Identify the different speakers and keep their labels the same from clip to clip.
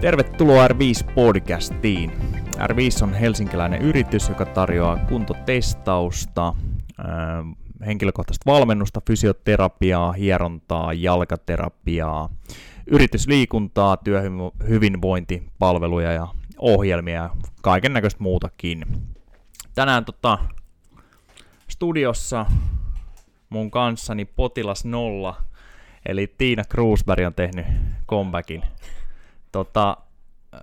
Speaker 1: Tervetuloa R5-podcastiin. R5 on helsinkiläinen yritys, joka tarjoaa kuntotestausta, henkilökohtaista valmennusta, fysioterapiaa, hierontaa, jalkaterapiaa, yritysliikuntaa, työhyvinvointipalveluja ja ohjelmia ja kaiken näköistä muutakin. Tänään tota, studiossa mun kanssani potilas nolla, eli Tiina Kruusberg on tehnyt comebackin. Tota, äh,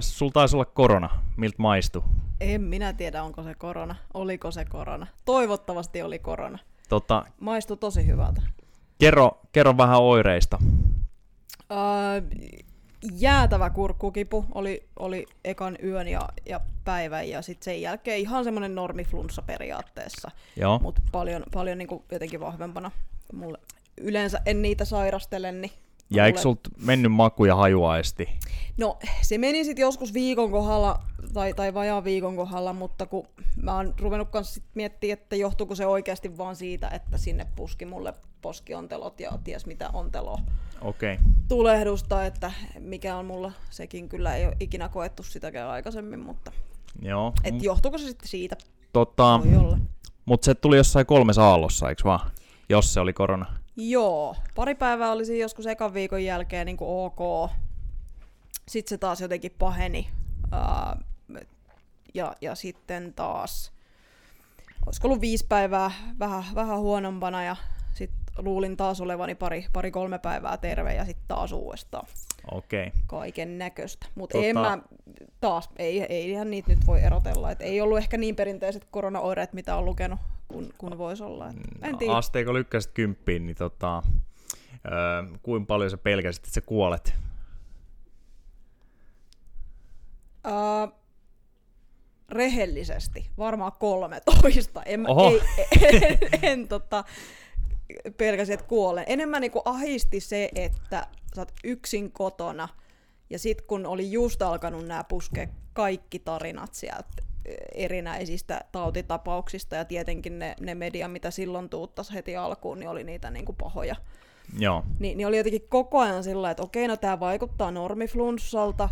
Speaker 1: sulla taisi olla korona. Miltä maistuu?
Speaker 2: En minä tiedä, onko se korona. Oliko se korona? Toivottavasti oli korona.
Speaker 1: Tota,
Speaker 2: Maistui tosi hyvältä.
Speaker 1: Kerro, kerro vähän oireista.
Speaker 2: Öö, jäätävä kurkkukipu oli, oli ekan yön ja, ja päivän ja sitten sen jälkeen ihan semmoinen normiflunssa periaatteessa. Mutta paljon, paljon niinku jotenkin vahvempana. Mulle yleensä en niitä sairastele, niin
Speaker 1: ja eikö sulta mennyt maku ja hajuaisti?
Speaker 2: No se meni sitten joskus viikon kohdalla tai, tai vajaan viikon kohdalla, mutta kun mä oon ruvennut kanssa sit miettimään, että johtuuko se oikeasti vaan siitä, että sinne puski mulle poskiontelot ja ties mitä ontelo
Speaker 1: Okei. Okay.
Speaker 2: tulehdusta, että mikä on mulla, sekin kyllä ei ole ikinä koettu sitäkään aikaisemmin, mutta
Speaker 1: Joo.
Speaker 2: et
Speaker 1: M-
Speaker 2: johtuuko se sitten siitä,
Speaker 1: tota, mutta se tuli jossain kolmessa aallossa, eikö vaan? Jos se oli korona.
Speaker 2: Joo, pari päivää oli siinä joskus ekan viikon jälkeen niin kuin ok. Sitten se taas jotenkin paheni. Ja, ja sitten taas, olisiko ollut viisi päivää vähän, vähän huonompana ja sitten luulin taas olevani pari, pari kolme päivää terve ja sitten taas uudestaan.
Speaker 1: Okay.
Speaker 2: kaiken näköistä. Mutta
Speaker 1: Tota-
Speaker 2: en mä, taas, ei, eihän niitä nyt voi erotella. Et ei ollut ehkä niin perinteiset koronaoireet, mitä on lukenut, kun, kun voisi olla. Et en tiedä.
Speaker 1: Asteiko lykkäsit kymppiin, niin tota, öö, kuinka paljon sä pelkäsit, että sä kuolet?
Speaker 2: Uh, rehellisesti, varmaan 13. En,
Speaker 1: Oho.
Speaker 2: ei, en, en tota, pelkäsin, että kuolen. Enemmän niinku ahisti se, että sä oot yksin kotona, ja sit kun oli just alkanut nämä puskea kaikki tarinat sieltä eh, erinäisistä tautitapauksista, ja tietenkin ne, ne media, mitä silloin tuuttas heti alkuun, niin oli niitä niinku pahoja.
Speaker 1: Joo.
Speaker 2: Niin, niin oli jotenkin koko ajan sillä että okei, no tämä vaikuttaa normiflunssalta,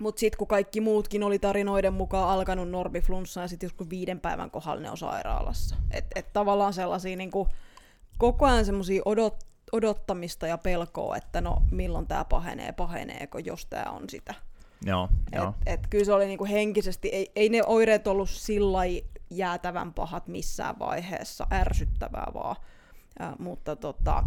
Speaker 2: mutta sitten kun kaikki muutkin oli tarinoiden mukaan alkanut normiflunssaan, ja sitten joskus viiden päivän kohdalla ne on sairaalassa. Että et tavallaan sellaisia niinku, koko ajan semmoisia odot, odottamista ja pelkoa, että no milloin tämä pahenee, paheneeko, jos tämä on sitä.
Speaker 1: Joo. Joo.
Speaker 2: Et, et kyllä se oli niinku henkisesti, ei, ei ne oireet ollut sillä jäätävän pahat missään vaiheessa, ärsyttävää vaan. Ja, mutta tota,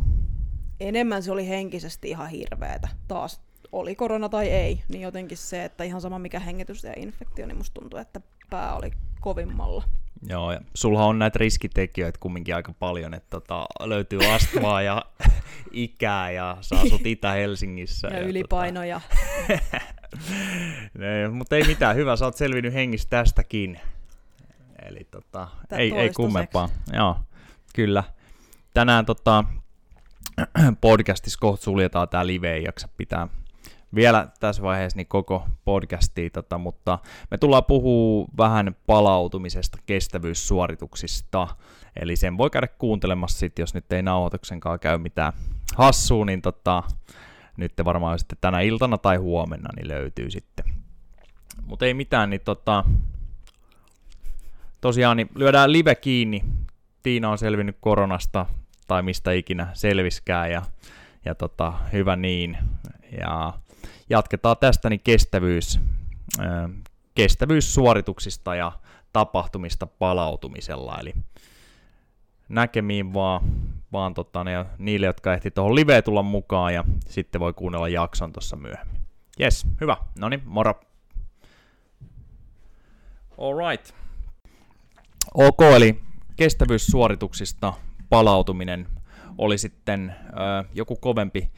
Speaker 2: enemmän se oli henkisesti ihan hirveetä. Taas oli korona tai ei, niin jotenkin se, että ihan sama mikä hengitys ja infektio, niin musta tuntuu, että pää oli kovimmalla.
Speaker 1: Joo, ja sulla on näitä riskitekijöitä kumminkin aika paljon, että tota, löytyy astmaa ja ikää ja sä asut Itä-Helsingissä.
Speaker 2: Ja, ja ylipaino ja
Speaker 1: Tota, ne, mutta ei mitään, hyvä, sä oot selvinnyt hengissä tästäkin. Eli tota, ei, ei kummempaa. Joo, kyllä. Tänään tota, podcastissa kohta suljetaan tää live, ei jaksa pitää vielä tässä vaiheessa niin koko podcastia, tota, mutta me tullaan puhua vähän palautumisesta, kestävyyssuorituksista, eli sen voi käydä kuuntelemassa sit, jos nyt ei nauhoituksenkaan käy mitään hassua, niin tota, nyt varmaan sitten tänä iltana tai huomenna niin löytyy sitten. Mutta ei mitään, niin tota, tosiaan niin lyödään live kiinni. Tiina on selvinnyt koronasta tai mistä ikinä selviskään ja, ja tota, hyvä niin. Ja jatketaan tästä niin kestävyys, kestävyyssuorituksista ja tapahtumista palautumisella. Eli näkemiin vaan, vaan tota, ne, niille, jotka ehti tuohon liveen tulla mukaan ja sitten voi kuunnella jakson tuossa myöhemmin. Yes, hyvä. No niin, moro. Alright. Ok, eli kestävyyssuorituksista palautuminen oli sitten ö, joku kovempi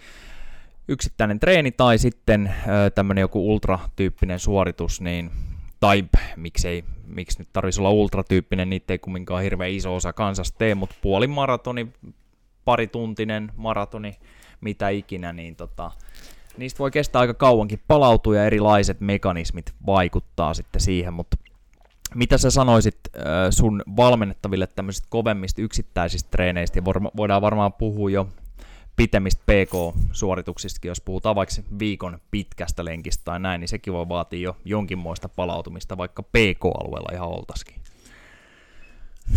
Speaker 1: yksittäinen treeni tai sitten tämmöinen joku ultratyyppinen suoritus, niin, tai miksei, miksi nyt tarvitsisi olla ultratyyppinen, niitä ei kumminkaan hirveän iso osa kansasta tee, mutta puoli maratoni, parituntinen maratoni, mitä ikinä, niin tota, niistä voi kestää aika kauankin palautua ja erilaiset mekanismit vaikuttaa sitten siihen, mutta mitä sä sanoisit sun valmennettaville tämmöisistä kovemmista yksittäisistä treeneistä, ja voidaan varmaan puhua jo pitemmistä PK-suorituksistakin, jos puhutaan vaikka viikon pitkästä lenkistä tai näin, niin sekin voi vaatia jo jonkinmoista palautumista, vaikka PK-alueella ihan oltaskin.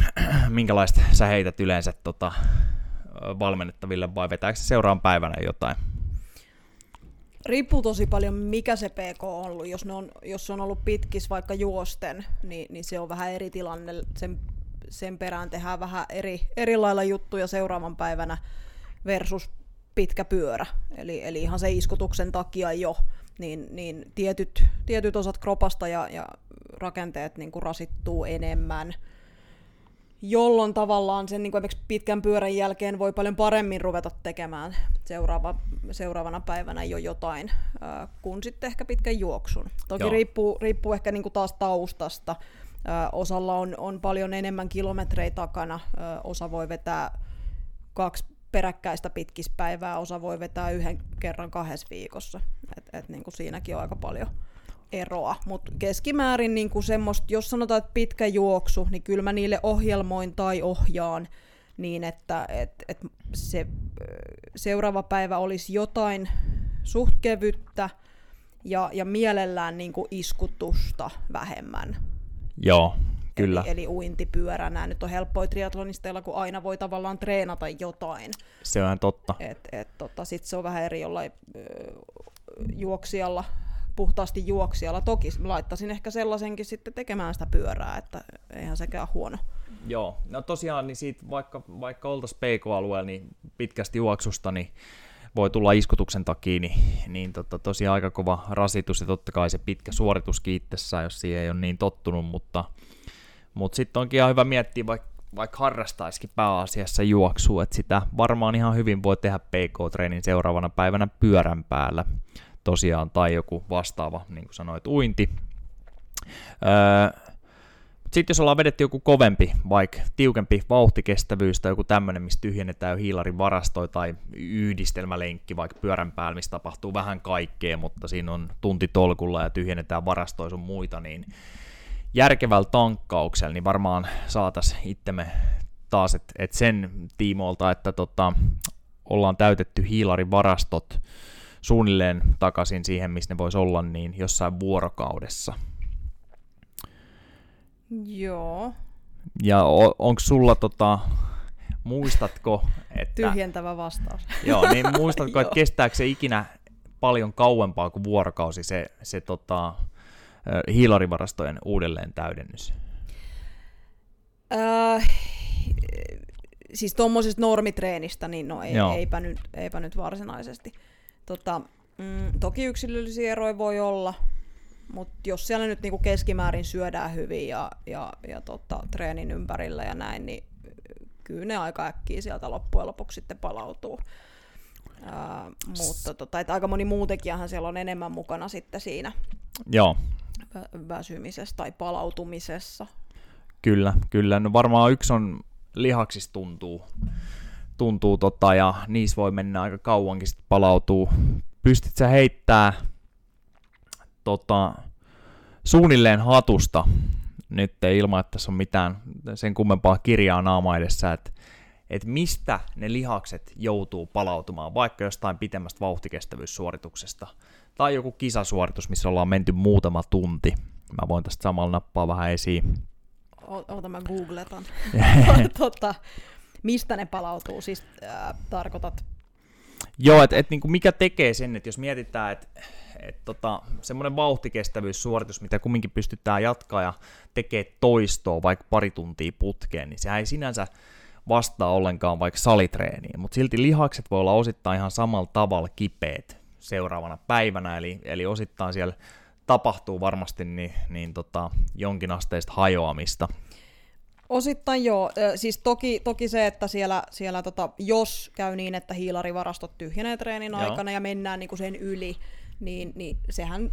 Speaker 1: Minkälaista sä heität yleensä tota, valmennettaville vai vetääkö se seuraavan päivänä jotain?
Speaker 2: Riippuu tosi paljon, mikä se PK on ollut. Jos, ne on, jos se on ollut pitkis vaikka juosten, niin, niin se on vähän eri tilanne. Sen, sen perään tehdään vähän eri, eri lailla juttuja seuraavan päivänä versus pitkä pyörä. Eli, eli ihan se iskutuksen takia jo, niin, niin tietyt, tietyt osat kropasta ja, ja rakenteet niin kuin rasittuu enemmän – jolloin tavallaan sen niin kuin pitkän pyörän jälkeen voi paljon paremmin ruveta tekemään seuraava, seuraavana päivänä jo jotain, äh, kuin sitten ehkä pitkän juoksun. Toki riippuu, riippuu ehkä niin kuin taas taustasta. Äh, osalla on, on paljon enemmän kilometrejä takana, äh, osa voi vetää kaksi peräkkäistä pitkispäivää, osa voi vetää yhden kerran kahdessa viikossa. Et, et niin kuin siinäkin on aika paljon eroa, mutta keskimäärin niin kuin semmoista, jos sanotaan, että pitkä juoksu, niin kyllä mä niille ohjelmoin tai ohjaan niin, että et, et se seuraava päivä olisi jotain suht kevyttä ja, ja mielellään niin kuin iskutusta vähemmän.
Speaker 1: Joo, kyllä.
Speaker 2: Eli, eli uintipyörä, nämä nyt on helppoja triatlonisteilla, kun aina voi tavallaan treenata jotain.
Speaker 1: Se on totta.
Speaker 2: Et, et, tota, Sitten se on vähän eri jollain ö, juoksijalla puhtaasti juoksijalla. Toki laittaisin ehkä sellaisenkin sitten tekemään sitä pyörää, että eihän sekään huono.
Speaker 1: Joo, no tosiaan niin siitä, vaikka, vaikka oltaisiin PK-alueella, niin pitkästi juoksusta, niin voi tulla iskutuksen takia, niin, niin tota, tosiaan aika kova rasitus ja totta kai se pitkä suoritus kiittessä, jos siihen ei ole niin tottunut, mutta, mutta sitten onkin ihan hyvä miettiä, vaikka vaikka harrastaisikin pääasiassa juoksua, että sitä varmaan ihan hyvin voi tehdä PK-treenin seuraavana päivänä pyörän päällä tosiaan, tai joku vastaava, niin kuin sanoit, uinti. Öö, sitten jos ollaan vedetty joku kovempi, vaikka tiukempi vauhtikestävyys tai joku tämmöinen, missä tyhjennetään jo hiilarin varastoja tai yhdistelmälenkki vaikka pyörän päällä, missä tapahtuu vähän kaikkea, mutta siinä on tunti tolkulla ja tyhjennetään varastoja sun muita, niin järkevällä tankkauksella, niin varmaan saatas itsemme taas, että et sen tiimoilta, että tota, ollaan täytetty hiilarin varastot suunnilleen takaisin siihen, missä ne voisi olla, niin jossain vuorokaudessa.
Speaker 2: Joo.
Speaker 1: Ja onko sulla tota, muistatko, että...
Speaker 2: Tyhjentävä vastaus.
Speaker 1: Joo, niin muistatko, että kestääkö se ikinä paljon kauempaa kuin vuorokausi se, se tota, hiilarivarastojen uudelleen täydennys?
Speaker 2: Äh, siis tuommoisesta normitreenistä, niin no ei, eipä, nyt, eipä nyt varsinaisesti. Tota, mm, toki yksilöllisiä eroja voi olla, mutta jos siellä nyt niinku keskimäärin syödään hyvin ja, ja, ja tota, treenin ympärillä ja näin, niin kyllä ne aika äkkiä sieltä loppujen lopuksi sitten palautuu. Ää, mutta tota, aika moni muu tekijähän siellä on enemmän mukana sitten siinä
Speaker 1: Joo.
Speaker 2: Vä- väsymisessä tai palautumisessa.
Speaker 1: Kyllä, kyllä. No varmaan yksi on lihaksista tuntuu tuntuu tota, ja niissä voi mennä aika kauankin sitten palautuu. Pystyt sä heittää tota, suunnilleen hatusta nyt ei ilman, että tässä on mitään sen kummempaa kirjaa naama edessä, että että mistä ne lihakset joutuu palautumaan, vaikka jostain pitemmästä vauhtikestävyyssuorituksesta, tai joku kisasuoritus, missä ollaan menty muutama tunti. Mä voin tästä samalla nappaa vähän esiin.
Speaker 2: Ota mä googletan. tota, mistä ne palautuu, siis äh, tarkoitat?
Speaker 1: Joo, että et, niinku mikä tekee sen, että jos mietitään, että et, tota, semmoinen vauhtikestävyyssuoritus, mitä kumminkin pystytään jatkaa ja tekee toistoa vaikka pari tuntia putkeen, niin sehän ei sinänsä vastaa ollenkaan vaikka salitreeniin, mutta silti lihakset voi olla osittain ihan samalla tavalla kipeät seuraavana päivänä, eli, eli osittain siellä tapahtuu varmasti niin, niin tota, jonkinasteista hajoamista.
Speaker 2: Osittain joo. Siis toki, toki se, että siellä, siellä tota, jos käy niin, että hiilarivarastot tyhjenee treenin joo. aikana ja mennään niin kuin sen yli, niin, niin sehän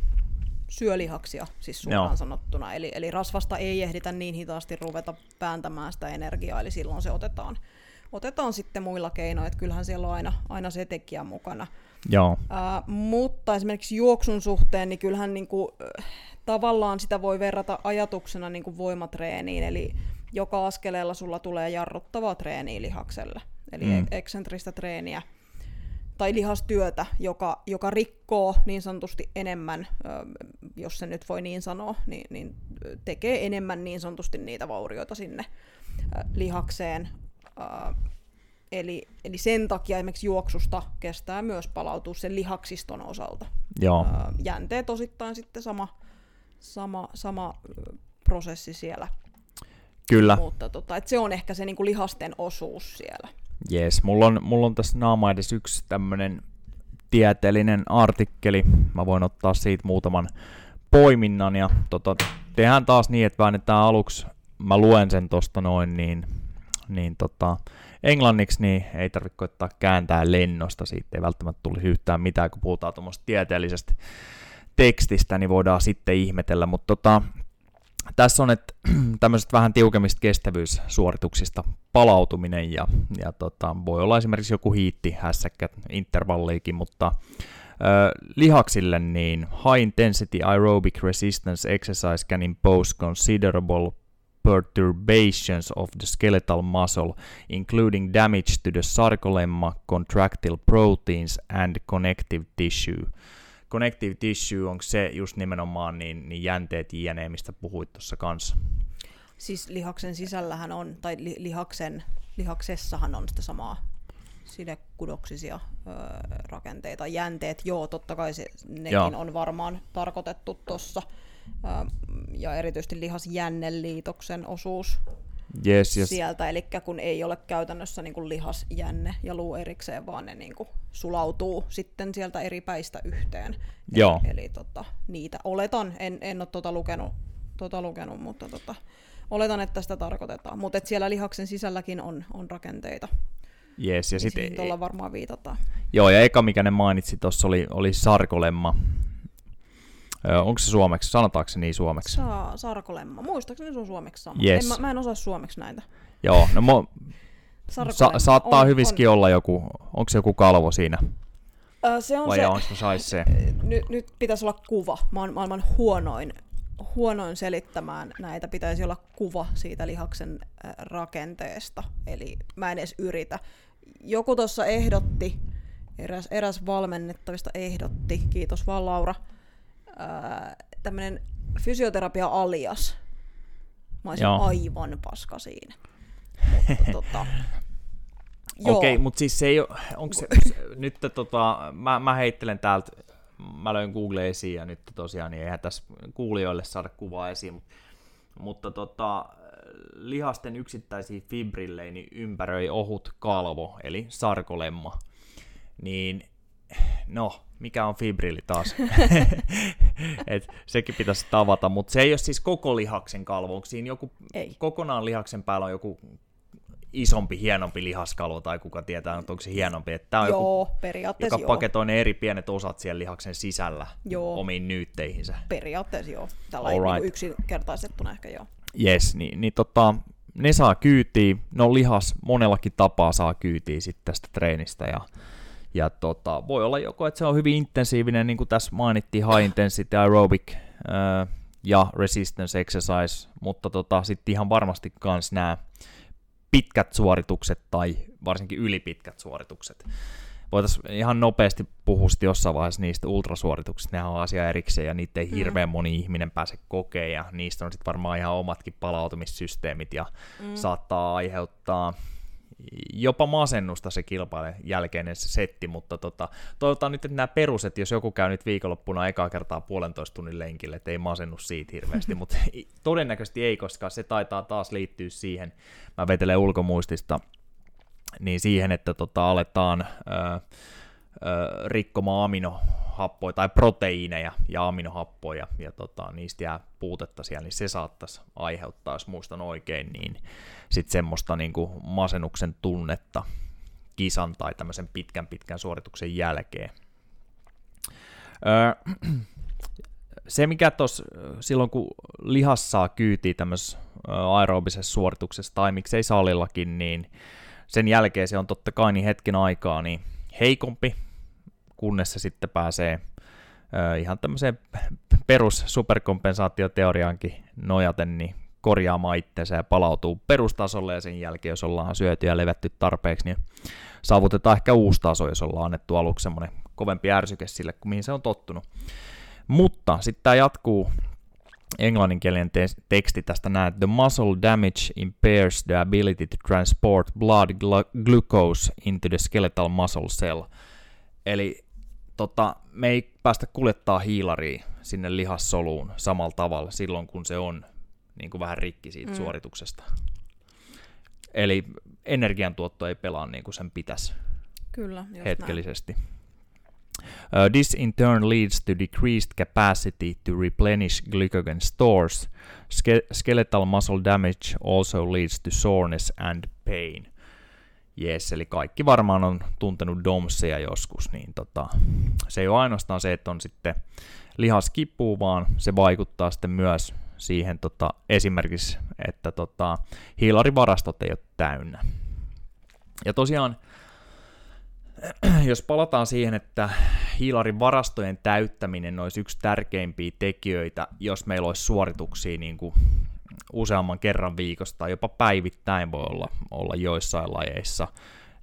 Speaker 2: syö lihaksia, siis suoraan joo. sanottuna. Eli, eli rasvasta ei ehditä niin hitaasti ruveta pääntämään sitä energiaa, eli silloin se otetaan, otetaan sitten muilla keinoilla, että kyllähän siellä on aina, aina se tekijä mukana.
Speaker 1: Joo.
Speaker 2: Äh, mutta esimerkiksi juoksun suhteen, niin kyllähän niin kuin, äh, tavallaan sitä voi verrata ajatuksena niin kuin voimatreeniin, eli joka askeleella sulla tulee jarruttavaa treeniä lihakselle. Eli mm. eksentristä treeniä tai lihastyötä, joka, joka rikkoo niin sanotusti enemmän, jos se nyt voi niin sanoa, niin, niin tekee enemmän niin sanotusti niitä vaurioita sinne lihakseen. Eli, eli sen takia esimerkiksi juoksusta kestää myös palautua sen lihaksiston osalta.
Speaker 1: Joo.
Speaker 2: Jänteet osittain sitten sama, sama, sama prosessi siellä.
Speaker 1: Kyllä.
Speaker 2: Mutta tota, et se on ehkä se niinku lihasten osuus siellä.
Speaker 1: Jees, mulla on, mulla on tässä naama edes yksi tämmönen tieteellinen artikkeli. Mä voin ottaa siitä muutaman poiminnan ja tota, tehdään taas niin, että väännetään aluksi, mä luen sen tosta noin, niin, niin tota, englanniksi niin ei tarvitse koittaa kääntää lennosta, siitä ei välttämättä tulisi yhtään mitään, kun puhutaan tuommoista tieteellisestä tekstistä, niin voidaan sitten ihmetellä, mutta tota, tässä on että tämmöiset vähän tiukemmista kestävyyssuorituksista palautuminen ja, ja tota, voi olla esimerkiksi joku hiitti, hässäkkä, intervalliikin, mutta ö, lihaksille niin high intensity aerobic resistance exercise can impose considerable perturbations of the skeletal muscle, including damage to the sarcolemma, contractile proteins and connective tissue connective tissue, onko se just nimenomaan niin, niin jänteet jne, mistä puhuit tuossa kanssa?
Speaker 2: Siis lihaksen sisällähän on, tai li, lihaksen, lihaksessahan on sitä samaa sidekudoksisia ö, rakenteita. Jänteet, joo, totta kai se, nekin joo. on varmaan tarkoitettu tuossa. Ja erityisesti lihasjänneliitoksen osuus
Speaker 1: yes, yes.
Speaker 2: sieltä, eli kun ei ole käytännössä niin kuin lihasjänne ja luu erikseen, vaan ne niin kuin sulautuu sitten sieltä eri päistä yhteen.
Speaker 1: Joo.
Speaker 2: Eli, eli tota, niitä oletan, en, en ole tota lukenut, tota lukenut mutta tota, oletan, että sitä tarkoitetaan. Mutta siellä lihaksen sisälläkin on, on rakenteita.
Speaker 1: Yes, ja
Speaker 2: sitten tuolla varmaan viitataan.
Speaker 1: Joo, ja eka mikä ne mainitsi tuossa oli, oli sarkolemma, onko se suomeksi? Sanotaanko se niin suomeksi?
Speaker 2: Saa, sarkolemma. Muistaakseni se on suomeksi sama.
Speaker 1: Yes.
Speaker 2: En, mä, mä en osaa suomeksi näitä.
Speaker 1: Joo, no mo, sa, saattaa on, hyviskin on. olla joku, onko se joku kalvo siinä?
Speaker 2: Ö, se on
Speaker 1: Vai
Speaker 2: se,
Speaker 1: onko se?
Speaker 2: Nyt, nyt pitäisi olla kuva. Mä oon maailman huonoin, huonoin selittämään näitä. Pitäisi olla kuva siitä lihaksen rakenteesta. Eli mä en edes yritä. Joku tuossa ehdotti, eräs, eräs valmennettavista ehdotti, kiitos vaan Laura, tämmöinen fysioterapia alias. Mä olisin Joo. aivan paska siinä. Mutta, tota,
Speaker 1: Okei, okay, mutta siis se ei ole, onko se, nyt tota, mä, mä heittelen täältä, mä löin Google esiin ja nyt tosiaan, niin eihän tässä kuulijoille saada kuvaa esiin, mutta, mutta tota, lihasten yksittäisiä fibrillejä niin ympäröi ohut kalvo, eli sarkolemma, niin no, mikä on fibrilli taas. Et sekin pitäisi tavata, mutta se ei ole siis koko lihaksen kalvo. Siinä joku, ei. kokonaan lihaksen päällä on joku isompi, hienompi lihaskalvo, tai kuka tietää, onko se hienompi. Että tämä on
Speaker 2: joo,
Speaker 1: joku,
Speaker 2: periaatteessa
Speaker 1: joka joo. paketoi ne eri pienet osat siellä lihaksen sisällä joo. omiin nyytteihinsä.
Speaker 2: Periaatteessa joo. Tällä right. niin yksinkertaistettuna ehkä joo.
Speaker 1: Yes, niin, niin tota, ne saa kyytiä, no lihas monellakin tapaa saa kyytiä sitten tästä treenistä, ja ja tota, voi olla joko, että se on hyvin intensiivinen, niin kuin tässä mainittiin, high intensity aerobic ää, ja resistance exercise, mutta tota, sitten ihan varmasti myös nämä pitkät suoritukset tai varsinkin ylipitkät suoritukset. Voitaisiin ihan nopeasti puhua jossain vaiheessa niistä ultrasuorituksista, nehän on asia erikseen ja niitä ei mm. hirveän moni ihminen pääse kokeen ja niistä on sitten varmaan ihan omatkin palautumissysteemit ja mm. saattaa aiheuttaa jopa masennusta se kilpailun jälkeinen se setti, mutta tota, toivotaan nyt, että nämä peruset, jos joku käy nyt viikonloppuna ekaa kertaa puolentoista tunnin lenkille, että ei masennu siitä hirveästi, mutta todennäköisesti ei, koska se taitaa taas liittyä siihen, mä vetelen ulkomuistista, niin siihen, että tota, aletaan ää, rikkomaan aminohappoja tai proteiineja ja aminohappoja, ja tota, niistä jää puutetta siellä, niin se saattaisi aiheuttaa, jos muistan oikein, niin sitten semmoista niin kuin masennuksen tunnetta kisan tai tämmöisen pitkän pitkän suorituksen jälkeen. Öö, se, mikä tuossa silloin, kun lihas saa kyytiä tämmöisessä aerobisessa suorituksessa tai miksei salillakin, niin sen jälkeen se on totta kai niin hetken aikaa niin heikompi, kunnes se sitten pääsee ihan tämmöiseen perus superkompensaatioteoriaankin nojaten niin korjaamaan itsensä ja palautuu perustasolle ja sen jälkeen, jos ollaan syöty ja levätty tarpeeksi, niin saavutetaan ehkä uusi taso, jos ollaan annettu aluksi semmoinen kovempi ärsyke sille, kuin mihin se on tottunut. Mutta sitten tämä jatkuu englanninkielinen te- teksti tästä näet. The muscle damage impairs the ability to transport blood glu- glucose into the skeletal muscle cell. Eli tota, me ei päästä kuljettaa hiilaria sinne lihassoluun samalla tavalla silloin, kun se on niin kuin vähän rikki siitä mm. suorituksesta. Eli energiantuotto ei pelaa niin kuin sen pitäisi
Speaker 2: Kyllä, just
Speaker 1: hetkellisesti. Uh, this in turn leads to decreased capacity to replenish glycogen stores. Ske- skeletal muscle damage also leads to soreness and pain. Yes, eli kaikki varmaan on tuntenut domseja joskus, niin tota, se ei ole ainoastaan se, että on sitten lihas kipuu, vaan se vaikuttaa sitten myös siihen tota, esimerkiksi, että tota, hiilarivarastot ei ole täynnä. Ja tosiaan, jos palataan siihen, että hiilarin varastojen täyttäminen olisi yksi tärkeimpiä tekijöitä, jos meillä olisi suorituksia niin kuin useamman kerran viikossa tai jopa päivittäin voi olla, olla joissain lajeissa,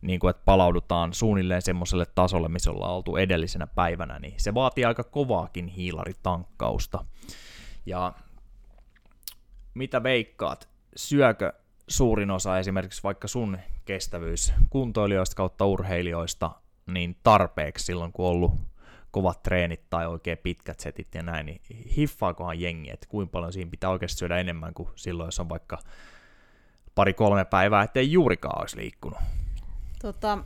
Speaker 1: niin kuin, että palaudutaan suunnilleen semmoiselle tasolle, missä ollaan oltu edellisenä päivänä, niin se vaatii aika kovaakin hiilaritankkausta. Ja mitä veikkaat, syökö suurin osa esimerkiksi vaikka sun kestävyyskuntoilijoista kautta urheilijoista niin tarpeeksi silloin, kun on ollut kovat treenit tai oikein pitkät setit ja näin, niin hiffaakohan jengi, että kuinka paljon siinä pitää oikeasti syödä enemmän kuin silloin, jos on vaikka pari-kolme päivää, ettei juurikaan olisi liikkunut.
Speaker 2: Tota,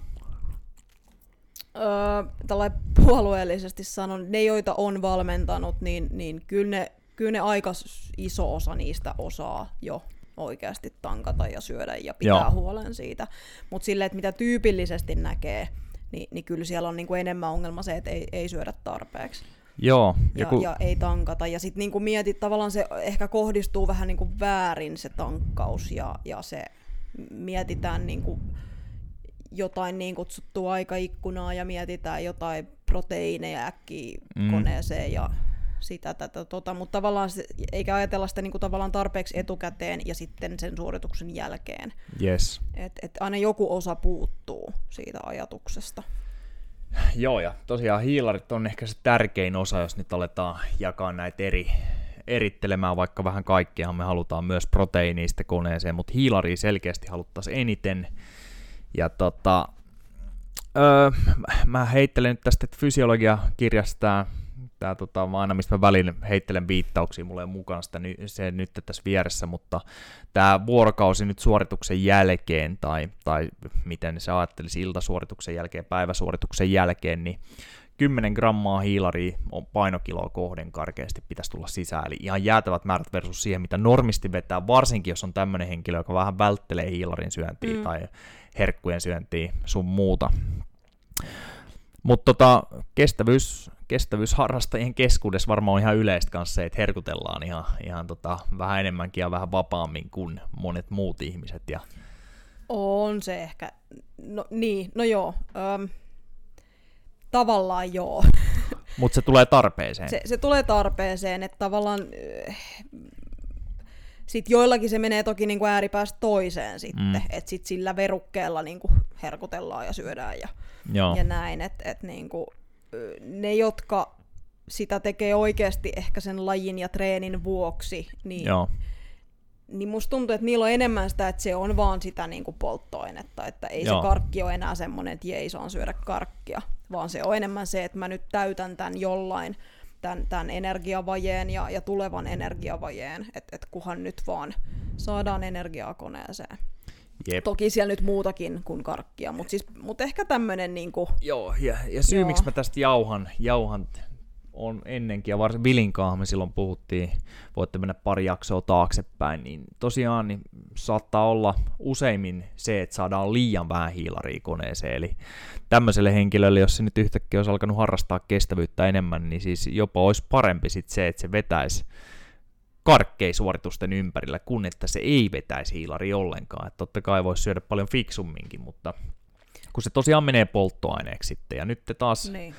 Speaker 2: öö, tällä puolueellisesti sanon, ne joita on valmentanut, niin, niin kyllä, ne, kyllä ne aika iso osa niistä osaa jo oikeasti tankata ja syödä ja pitää Joo. huolen siitä. Mutta sille, että mitä tyypillisesti näkee, niin, niin kyllä siellä on niinku enemmän ongelma se, että ei, ei syödä tarpeeksi.
Speaker 1: Joo.
Speaker 2: Ja, kun... ja ei tankata. Ja sitten niinku mietit, tavallaan se ehkä kohdistuu vähän niinku väärin se tankkaus ja, ja se mietitään niinku jotain niin kutsuttua aikaikkunaa ja mietitään jotain proteiineja äkkiä mm. koneeseen ja sitä, tätä, tota, mutta tavallaan se, eikä ajatella sitä niin kuin tavallaan tarpeeksi etukäteen ja sitten sen suorituksen jälkeen.
Speaker 1: Yes.
Speaker 2: Et, et aina joku osa puuttuu siitä ajatuksesta.
Speaker 1: Joo, ja tosiaan hiilarit on ehkä se tärkein osa, jos nyt aletaan jakaa näitä eri, erittelemään vaikka vähän kaikkea, me halutaan myös proteiiniista koneeseen, mutta hiilaria selkeästi haluttaisiin eniten. Ja tota, öö, mä heittelen nyt tästä fysiologia-kirjasta Tää tota, aina mistä mä välin heittelen viittauksia, mulle on mukana sitä, se nyt tässä vieressä, mutta tämä vuorokausi nyt suorituksen jälkeen, tai, tai miten se ajattelisi iltasuorituksen jälkeen, päiväsuorituksen jälkeen, niin 10 grammaa hiilaria on painokiloa kohden karkeasti pitäisi tulla sisään, eli ihan jäätävät määrät versus siihen, mitä normisti vetää, varsinkin jos on tämmöinen henkilö, joka vähän välttelee hiilarin syöntiä mm. tai herkkujen syöntiä sun muuta. Mutta tota, kestävyys, kestävyysharrastajien keskuudessa varmaan on ihan yleistä kanssa se, että herkutellaan ihan, ihan tota, vähän enemmänkin ja vähän vapaammin kuin monet muut ihmiset. Ja...
Speaker 2: On se ehkä. No niin, no joo. Öm, tavallaan joo.
Speaker 1: Mutta se tulee tarpeeseen.
Speaker 2: Se, se tulee tarpeeseen, että tavallaan äh, sitten joillakin se menee toki niin kuin ääripäästä toiseen sitten, mm. että sit sillä verukkeella niin kuin herkutellaan ja syödään ja, Joo. ja näin, että et niin kuin, ne, jotka sitä tekee oikeasti ehkä sen lajin ja treenin vuoksi, niin, Joo. niin musta tuntuu, että niillä on enemmän sitä, että se on vaan sitä niin kuin polttoainetta, että ei Joo. se karkki ole enää semmoinen, että jei, saan syödä karkkia, vaan se on enemmän se, että mä nyt täytän tämän jollain, tämän, tämän energiavajeen ja, ja tulevan energiavajeen, että et kuhan nyt vaan saadaan energiaa koneeseen. Jep. Toki siellä nyt muutakin kuin karkkia, mutta siis, mut ehkä tämmöinen niinku...
Speaker 1: Joo, ja, ja syy Joo. miksi mä tästä jauhan, jauhan on ennenkin, ja varsin Vilinkaan me silloin puhuttiin, voitte mennä pari jaksoa taaksepäin, niin tosiaan niin saattaa olla useimmin se, että saadaan liian vähän hiilaria koneeseen, eli tämmöiselle henkilölle, jos se nyt yhtäkkiä olisi alkanut harrastaa kestävyyttä enemmän, niin siis jopa olisi parempi sit se, että se vetäisi karkkeisuoritusten ympärillä, kun että se ei vetäisi hiilari ollenkaan. Että totta kai voisi syödä paljon fiksumminkin, mutta kun se tosiaan menee polttoaineeksi sitten, ja nyt taas niin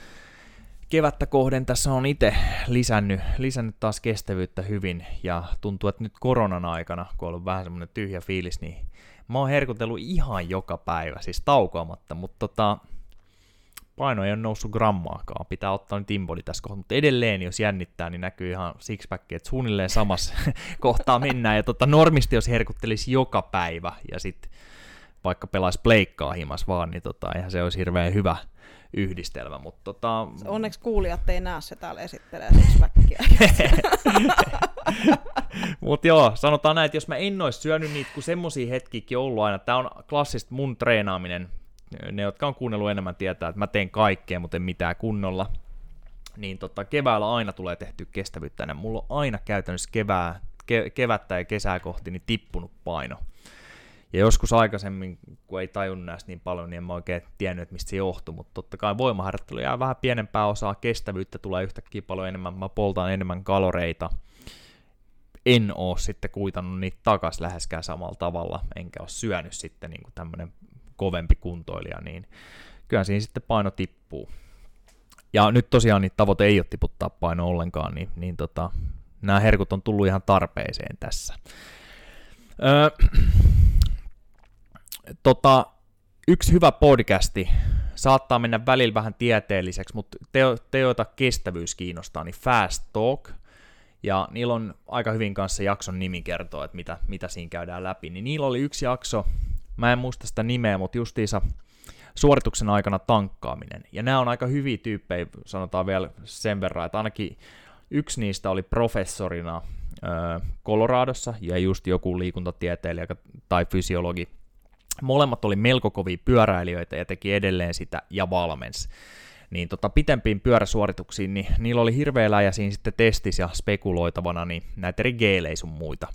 Speaker 1: kevättä kohden tässä on itse lisännyt, lisännyt taas kestävyyttä hyvin, ja tuntuu, että nyt koronan aikana, kun on ollut vähän semmoinen tyhjä fiilis, niin mä oon herkutellut ihan joka päivä, siis taukoamatta, mutta tota, paino ei ole noussut grammaakaan, pitää ottaa nyt imboli tässä kohtaa, mutta edelleen jos jännittää, niin näkyy ihan sixpack, että suunnilleen samassa kohtaa mennään, ja tota, normisti jos herkuttelisi joka päivä, ja sitten vaikka pelaisi pleikkaa himas vaan, niin tota, eihän se olisi hirveän hyvä yhdistelmä. Mutta tota...
Speaker 2: Onneksi kuulijat ei näe se täällä esittelee sixpackia.
Speaker 1: Mutta joo, sanotaan näin, että jos mä en olisi syönyt niitä, kun semmosia hetkiäkin ollut aina, tämä on klassista mun treenaaminen, ne, jotka on kuunnellut enemmän, tietää, että mä teen kaikkea, mutta en mitään kunnolla. Niin tota, keväällä aina tulee tehty kestävyyttä. Ja mulla on aina käytännössä kevää, ke, kevättä ja kesää kohti niin tippunut paino. Ja joskus aikaisemmin, kun ei tajunnut näistä niin paljon, niin en mä oikein tiennyt, että mistä se johtuu, mutta totta kai voimaharjoittelu jää vähän pienempää osaa, kestävyyttä tulee yhtäkkiä paljon enemmän, mä poltan enemmän kaloreita, en oo sitten kuitannut niitä takas läheskään samalla tavalla, enkä ole syönyt sitten niin kuin tämmöinen kovempi kuntoilija, niin kyllä siinä sitten paino tippuu. Ja nyt tosiaan niin tavoite ei ole tiputtaa paino ollenkaan, niin, niin tota, nämä herkut on tullut ihan tarpeeseen tässä. Öö, tota, yksi hyvä podcasti saattaa mennä välillä vähän tieteelliseksi, mutta te, te joita kestävyys kiinnostaa, niin Fast Talk, ja niillä on aika hyvin kanssa jakson nimi kertoo, että mitä, mitä siinä käydään läpi, niin niillä oli yksi jakso, mä en muista sitä nimeä, mutta justiinsa suorituksen aikana tankkaaminen. Ja nämä on aika hyviä tyyppejä, sanotaan vielä sen verran, että ainakin yksi niistä oli professorina Coloradossa ja just joku liikuntatieteilijä tai fysiologi. Molemmat oli melko kovia pyöräilijöitä ja teki edelleen sitä ja valmens. Niin tota, pitempiin pyöräsuorituksiin, niin niillä oli hirveä läjä siinä sitten testis ja spekuloitavana niin näitä eri geelejä sun muita.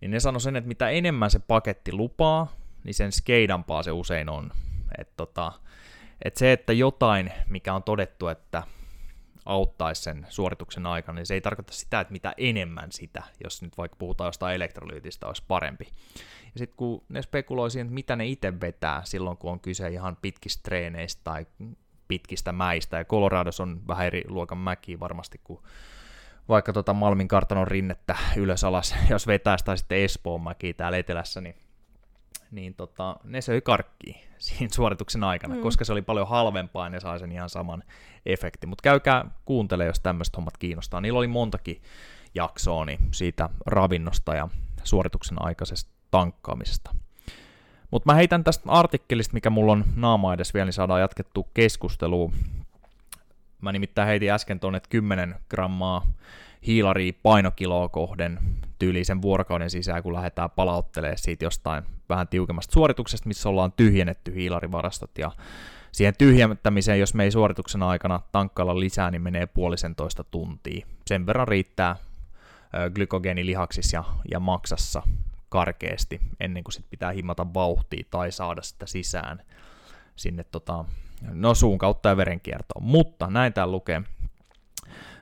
Speaker 1: Niin ne sanoi sen, että mitä enemmän se paketti lupaa, niin sen skeidampaa se usein on. Et tota, et se, että jotain, mikä on todettu, että auttaisi sen suorituksen aikana, niin se ei tarkoita sitä, että mitä enemmän sitä, jos nyt vaikka puhutaan jostain elektrolyytistä, olisi parempi. Ja sitten kun ne spekuloi siihen, että mitä ne itse vetää silloin, kun on kyse ihan pitkistä treeneistä tai pitkistä mäistä, ja Colorados on vähän eri luokan mäkiä varmasti kuin vaikka tota Malmin kartanon rinnettä ylös alas, jos vetää sitä sitten Espoon mäkiä täällä etelässä, niin niin tota, ne söi karkkiin siinä suorituksen aikana, mm. koska se oli paljon halvempaa ja ne sai sen ihan saman efektin. Mutta käykää kuuntele, jos tämmöiset hommat kiinnostaa. Niillä oli montakin jaksoa niin siitä ravinnosta ja suorituksen aikaisesta tankkaamisesta. Mutta mä heitän tästä artikkelista, mikä mulla on naama edes vielä, niin saadaan jatkettua keskustelua. Mä nimittäin heitin äsken tuonne 10 grammaa hiilari painokiloa kohden tyylisen vuorokauden sisään, kun lähdetään palauttelemaan siitä jostain vähän tiukemmasta suorituksesta, missä ollaan tyhjennetty hiilarivarastot ja siihen tyhjentämiseen, jos me ei suorituksen aikana tankkailla lisää, niin menee puolisentoista tuntia. Sen verran riittää glykogeeni lihaksissa ja, ja maksassa karkeasti, ennen kuin sit pitää himata vauhtia tai saada sitä sisään sinne tota, no suun kautta ja verenkiertoon. Mutta näin täällä lukee.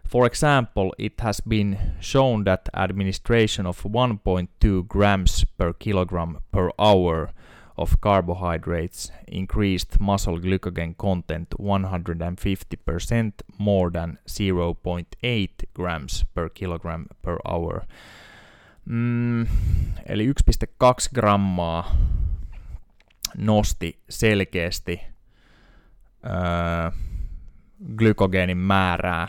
Speaker 1: For example, it has been shown that administration of 1.2 grams per kilogram per hour of carbohydrates increased muscle glycogen content 150% more than 0.8 grams per kilogram per hour. Mm, eli 1,2 grammaa nosti selkeästi glykogeenin määrää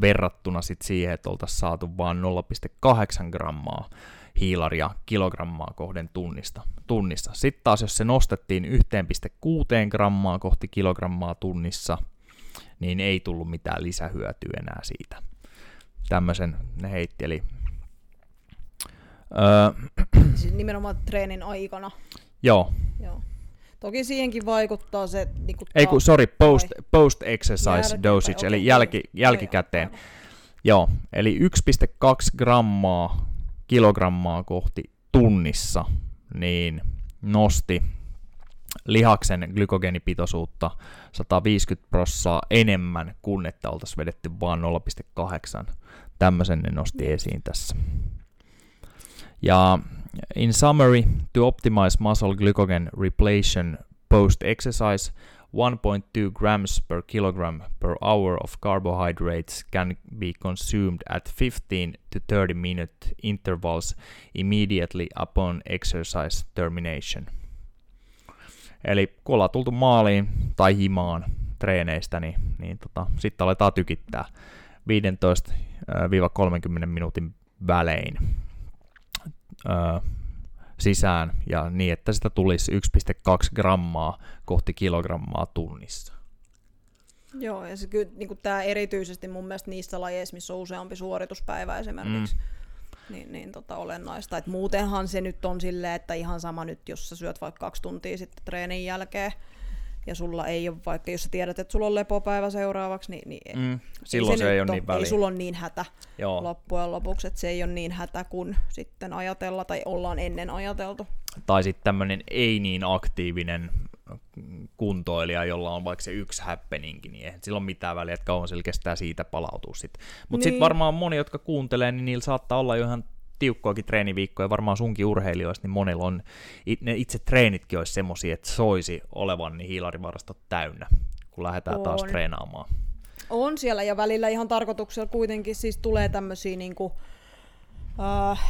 Speaker 1: verrattuna sit siihen, että oltaisiin saatu vain 0,8 grammaa hiilaria kilogrammaa kohden tunnista, tunnissa. Sitten taas jos se nostettiin 1,6 grammaa kohti kilogrammaa tunnissa, niin ei tullut mitään lisähyötyä enää siitä. Tämmöisen ne heitti, eli
Speaker 2: Öö, siis nimenomaan treenin aikana.
Speaker 1: Joo.
Speaker 2: Joo. Toki siihenkin vaikuttaa se... Niin kuin
Speaker 1: Ei kun, sorry, post, post exercise dosage, okay, eli jälki, jälkikäteen. Okay, Joo, eli 1,2 grammaa kilogrammaa kohti tunnissa, niin nosti lihaksen glykogeenipitoisuutta 150 prossaa enemmän kuin että oltaisiin vedetty vain 0,8. Tämmöisen ne nosti esiin tässä. Ja in summary, to optimize muscle glycogen repletion post-exercise, 1.2 grams per kilogram per hour of carbohydrates can be consumed at 15 to 30 minute intervals immediately upon exercise termination. Eli kun ollaan tultu maaliin tai himaan treeneistä, niin, niin tota, sitten aletaan tykittää 15-30 minuutin välein öö, sisään ja niin, että sitä tulisi 1,2 grammaa kohti kilogrammaa tunnissa.
Speaker 2: Joo, ja se kyllä niin tämä erityisesti mun mielestä niissä lajeissa, missä on useampi suorituspäivä esimerkiksi, mm. niin, niin tota, olennaista. Et muutenhan se nyt on silleen, että ihan sama nyt, jos sä syöt vaikka kaksi tuntia sitten treenin jälkeen, ja sulla ei ole, vaikka jos sä tiedät, että sulla on lepopäivä seuraavaksi, niin, niin
Speaker 1: mm, silloin se, se ei ole niin väliä.
Speaker 2: Ei sulla ole niin hätä Joo. loppujen lopuksi, että se ei ole niin hätä kuin sitten ajatella tai ollaan ennen ajateltu.
Speaker 1: Tai sitten tämmöinen ei niin aktiivinen kuntoilija, jolla on vaikka se yksi happeningi, niin eihän sillä ole mitään väliä, että kauan sillä kestää siitä palautua sitten. Mutta niin. sitten varmaan moni, jotka kuuntelee, niin niillä saattaa olla jo ihan tiukkoakin treeniviikkoja, varmaan sunkin urheilijoista, niin monilla on, ne itse treenitkin olisi semmoisia, että soisi olevan niin hiilarivarastot täynnä, kun lähdetään on. taas treenaamaan.
Speaker 2: On siellä, ja välillä ihan tarkoituksella kuitenkin siis tulee tämmöisiä niin kuin, äh,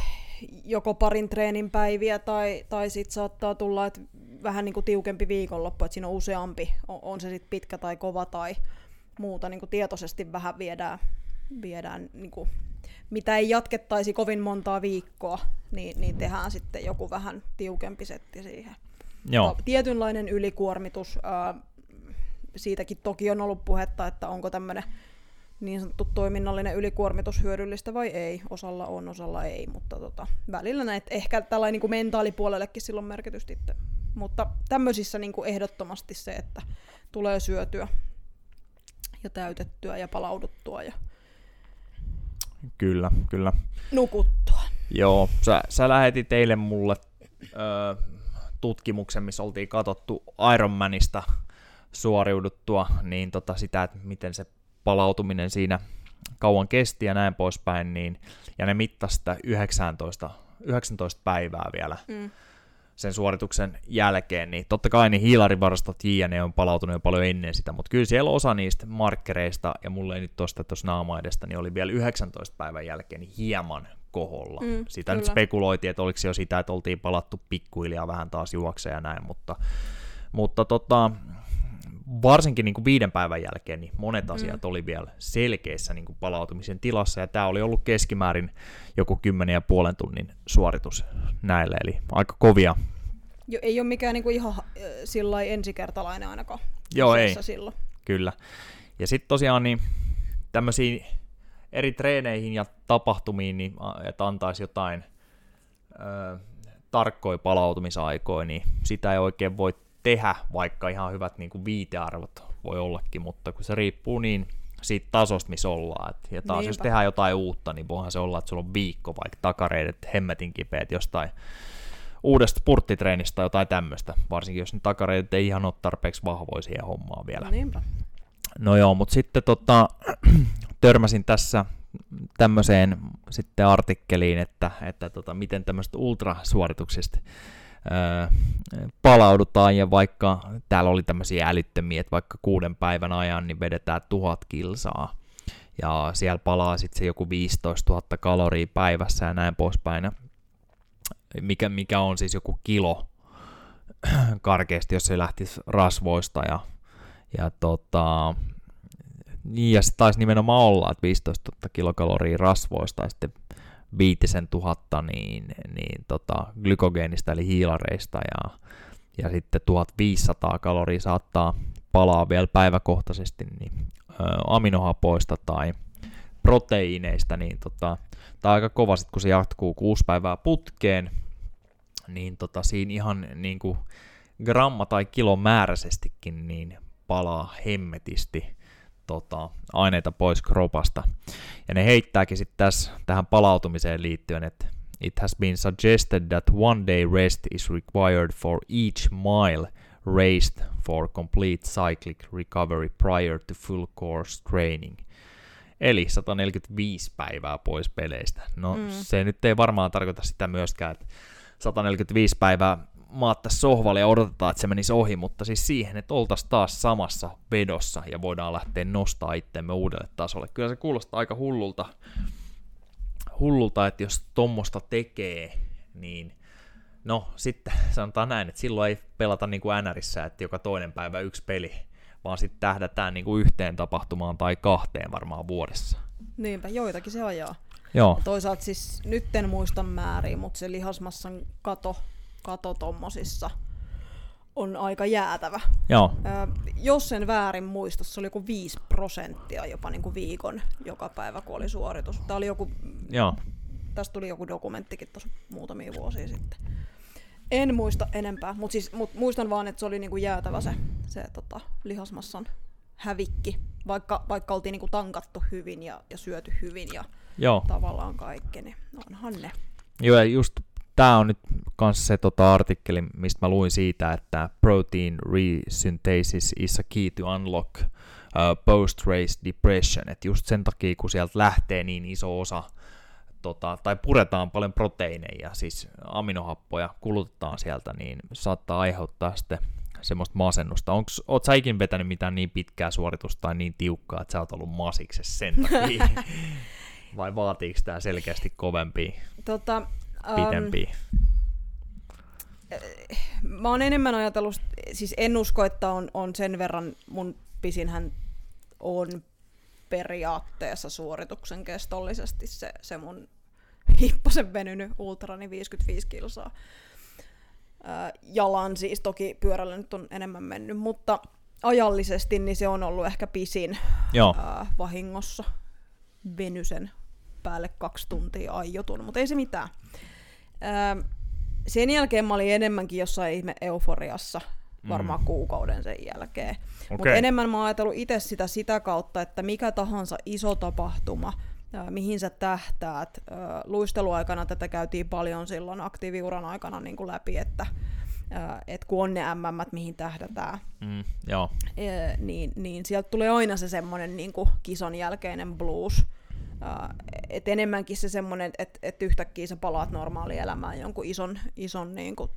Speaker 2: joko parin treenin päiviä, tai, tai sitten saattaa tulla, että vähän niin kuin tiukempi viikonloppu, että siinä on useampi, on, on se sitten pitkä tai kova tai muuta, niin kuin tietoisesti vähän viedään, viedään niin kuin mitä ei jatkettaisi kovin montaa viikkoa, niin, niin tehdään sitten joku vähän tiukempi setti siihen. Joo. Tietynlainen ylikuormitus, ää, siitäkin toki on ollut puhetta, että onko tämmöinen niin sanottu toiminnallinen ylikuormitus hyödyllistä vai ei. Osalla on, osalla ei, mutta tota, välillä näet ehkä tällainen niin kuin mentaalipuolellekin silloin merkitystä itse. Mutta tämmöisissä niin kuin ehdottomasti se, että tulee syötyä ja täytettyä ja palauduttua ja
Speaker 1: Kyllä, kyllä.
Speaker 2: Nukuttua.
Speaker 1: Joo, sä, sä lähetit teille mulle ö, tutkimuksen, missä oltiin katsottu Ironmanista suoriuduttua, niin tota sitä, että miten se palautuminen siinä kauan kesti ja näin poispäin, niin, ja ne mittasi sitä 19, 19 päivää vielä. Mm sen suorituksen jälkeen, niin totta kai niin hiilarivarastot JNE on palautunut jo paljon ennen sitä, mutta kyllä siellä osa niistä markkereista, ja mulle ei nyt tosta tuossa naama edestä, niin oli vielä 19 päivän jälkeen niin hieman koholla. Mm, sitä kyllä. nyt spekuloitiin, että oliko se jo sitä, että oltiin palattu pikkuhiljaa vähän taas juokseen ja näin, mutta, mutta tota, varsinkin niin kuin viiden päivän jälkeen niin monet mm. asiat mm. oli vielä selkeissä niin kuin palautumisen tilassa, ja tämä oli ollut keskimäärin joku kymmenen ja puolen tunnin suoritus näille, eli aika kovia.
Speaker 2: Jo, ei ole mikään niin kuin ihan äh, sillä ensikertalainen ainakaan.
Speaker 1: Joo, ei. Silloin. Kyllä. Ja sitten tosiaan niin tämmöisiin eri treeneihin ja tapahtumiin, niin, että antaisi jotain ö, tarkkoja palautumisaikoja, niin sitä ei oikein voi tehdä, vaikka ihan hyvät niin kuin viitearvot voi ollakin, mutta kun se riippuu niin siitä tasosta, missä ollaan. Et, ja taas Niinpä. jos tehdään jotain uutta, niin voihan se olla, että sulla on viikko vaikka takareidet hemmetin kipeät jostain uudesta spurttitreenistä tai jotain tämmöistä, varsinkin jos ne takareidet ei ihan ole tarpeeksi vahvoja siihen hommaan vielä.
Speaker 2: Niinpä.
Speaker 1: No joo, mutta sitten tota, törmäsin tässä tämmöiseen sitten artikkeliin, että, että tota, miten tämmöistä ultrasuorituksista palaudutaan ja vaikka täällä oli tämmöisiä älyttömiä, että vaikka kuuden päivän ajan niin vedetään tuhat kilsaa. Ja siellä palaa sitten se joku 15 000 kaloria päivässä ja näin poispäin, mikä, mikä on siis joku kilo karkeasti, jos se lähtisi rasvoista ja, ja tota, niin ja se taisi nimenomaan olla, että 15 000 kilokaloria rasvoista ja sitten viitisen tuhatta niin, niin tota, glykogeenista eli hiilareista ja, ja sitten 1500 kaloria saattaa palaa vielä päiväkohtaisesti niin, ö, aminohapoista tai proteiineista, niin tota, tämä on aika kova sit, kun se jatkuu kuusi päivää putkeen, niin tota, siinä ihan niin kuin gramma- tai kilomääräisestikin niin palaa hemmetisti tota, aineita pois kropasta. Ja ne heittääkin sitten tässä tähän palautumiseen liittyen, että it has been suggested that one day rest is required for each mile raced for complete cyclic recovery prior to full course training. Eli 145 päivää pois peleistä. No mm. se nyt ei varmaan tarkoita sitä myöskään, että 145 päivää maat tässä sohvalle ja odotetaan, että se menisi ohi, mutta siis siihen, että oltaisiin taas samassa vedossa ja voidaan lähteä nostaa itteemme uudelle tasolle. Kyllä se kuulostaa aika hullulta, hullulta että jos tuommoista tekee, niin no sitten sanotaan näin, että silloin ei pelata niin kuin NRissä, että joka toinen päivä yksi peli, vaan sitten tähdätään niin kuin yhteen tapahtumaan tai kahteen varmaan vuodessa.
Speaker 2: Niinpä, joitakin se ajaa.
Speaker 1: Joo.
Speaker 2: Toisaalta siis nyt en muista määriä, mutta se lihasmassan kato, kato tommosissa on aika jäätävä.
Speaker 1: Joo.
Speaker 2: Ää, jos sen väärin muista, se oli joku 5 prosenttia jopa niin kuin viikon joka päivä, kun oli suoritus. Tämä oli joku,
Speaker 1: Joo.
Speaker 2: tästä tuli joku dokumenttikin tuossa muutamia vuosia sitten. En muista enempää, mutta siis, mut muistan vaan, että se oli niinku jäätävä se, se tota, lihasmassan hävikki, vaikka, vaikka oltiin niinku tankattu hyvin ja, ja syöty hyvin ja
Speaker 1: Joo.
Speaker 2: tavallaan kaikki, niin onhan ne.
Speaker 1: Joo, ja just tämä on nyt kanssa se tota, artikkeli, mistä mä luin siitä, että protein resynthesis is a key to unlock uh, post-race depression, että just sen takia, kun sieltä lähtee niin iso osa, tota, tai puretaan paljon proteiineja, siis aminohappoja kulutetaan sieltä, niin saattaa aiheuttaa sitten semmoista masennusta. Onks, oot sä ikin vetänyt mitään niin pitkää suoritusta tai niin tiukkaa, että sä oot ollut masiksessa sen takia? Vai vaatiiko tämä selkeästi kovempia,
Speaker 2: Tota,
Speaker 1: pitempiä?
Speaker 2: mä oon enemmän ajatellut, siis en usko, että on, on sen verran, mun pisinhän on periaatteessa suorituksen kestollisesti se, se mun hippasen venynyt ultrani 55 kilsaa. Ää, jalan siis, toki pyörällä nyt on enemmän mennyt, mutta ajallisesti niin se on ollut ehkä pisin
Speaker 1: Joo,
Speaker 2: ää, vahingossa venysen päälle kaksi tuntia aiotun, mutta ei se mitään. Ää, sen jälkeen mä olin enemmänkin jossain ihme euforiassa, varmaan mm. kuukauden sen jälkeen. Mutta
Speaker 1: Okei.
Speaker 2: enemmän mä oon ajatellut itse sitä sitä kautta, että mikä tahansa iso tapahtuma, ää, mihin sä tähtäät. Ää, Luisteluaikana tätä käytiin paljon silloin aktiiviuran aikana niin kuin läpi, että et kun on ne MM, mihin tähdätään,
Speaker 1: mm, joo,
Speaker 2: niin, niin sieltä tulee aina se semmoinen niin kisan jälkeinen blues. Ää, et enemmänkin se semmoinen, että et yhtäkkiä sä palaat normaalielämään jonkun ison, ison niin kuin,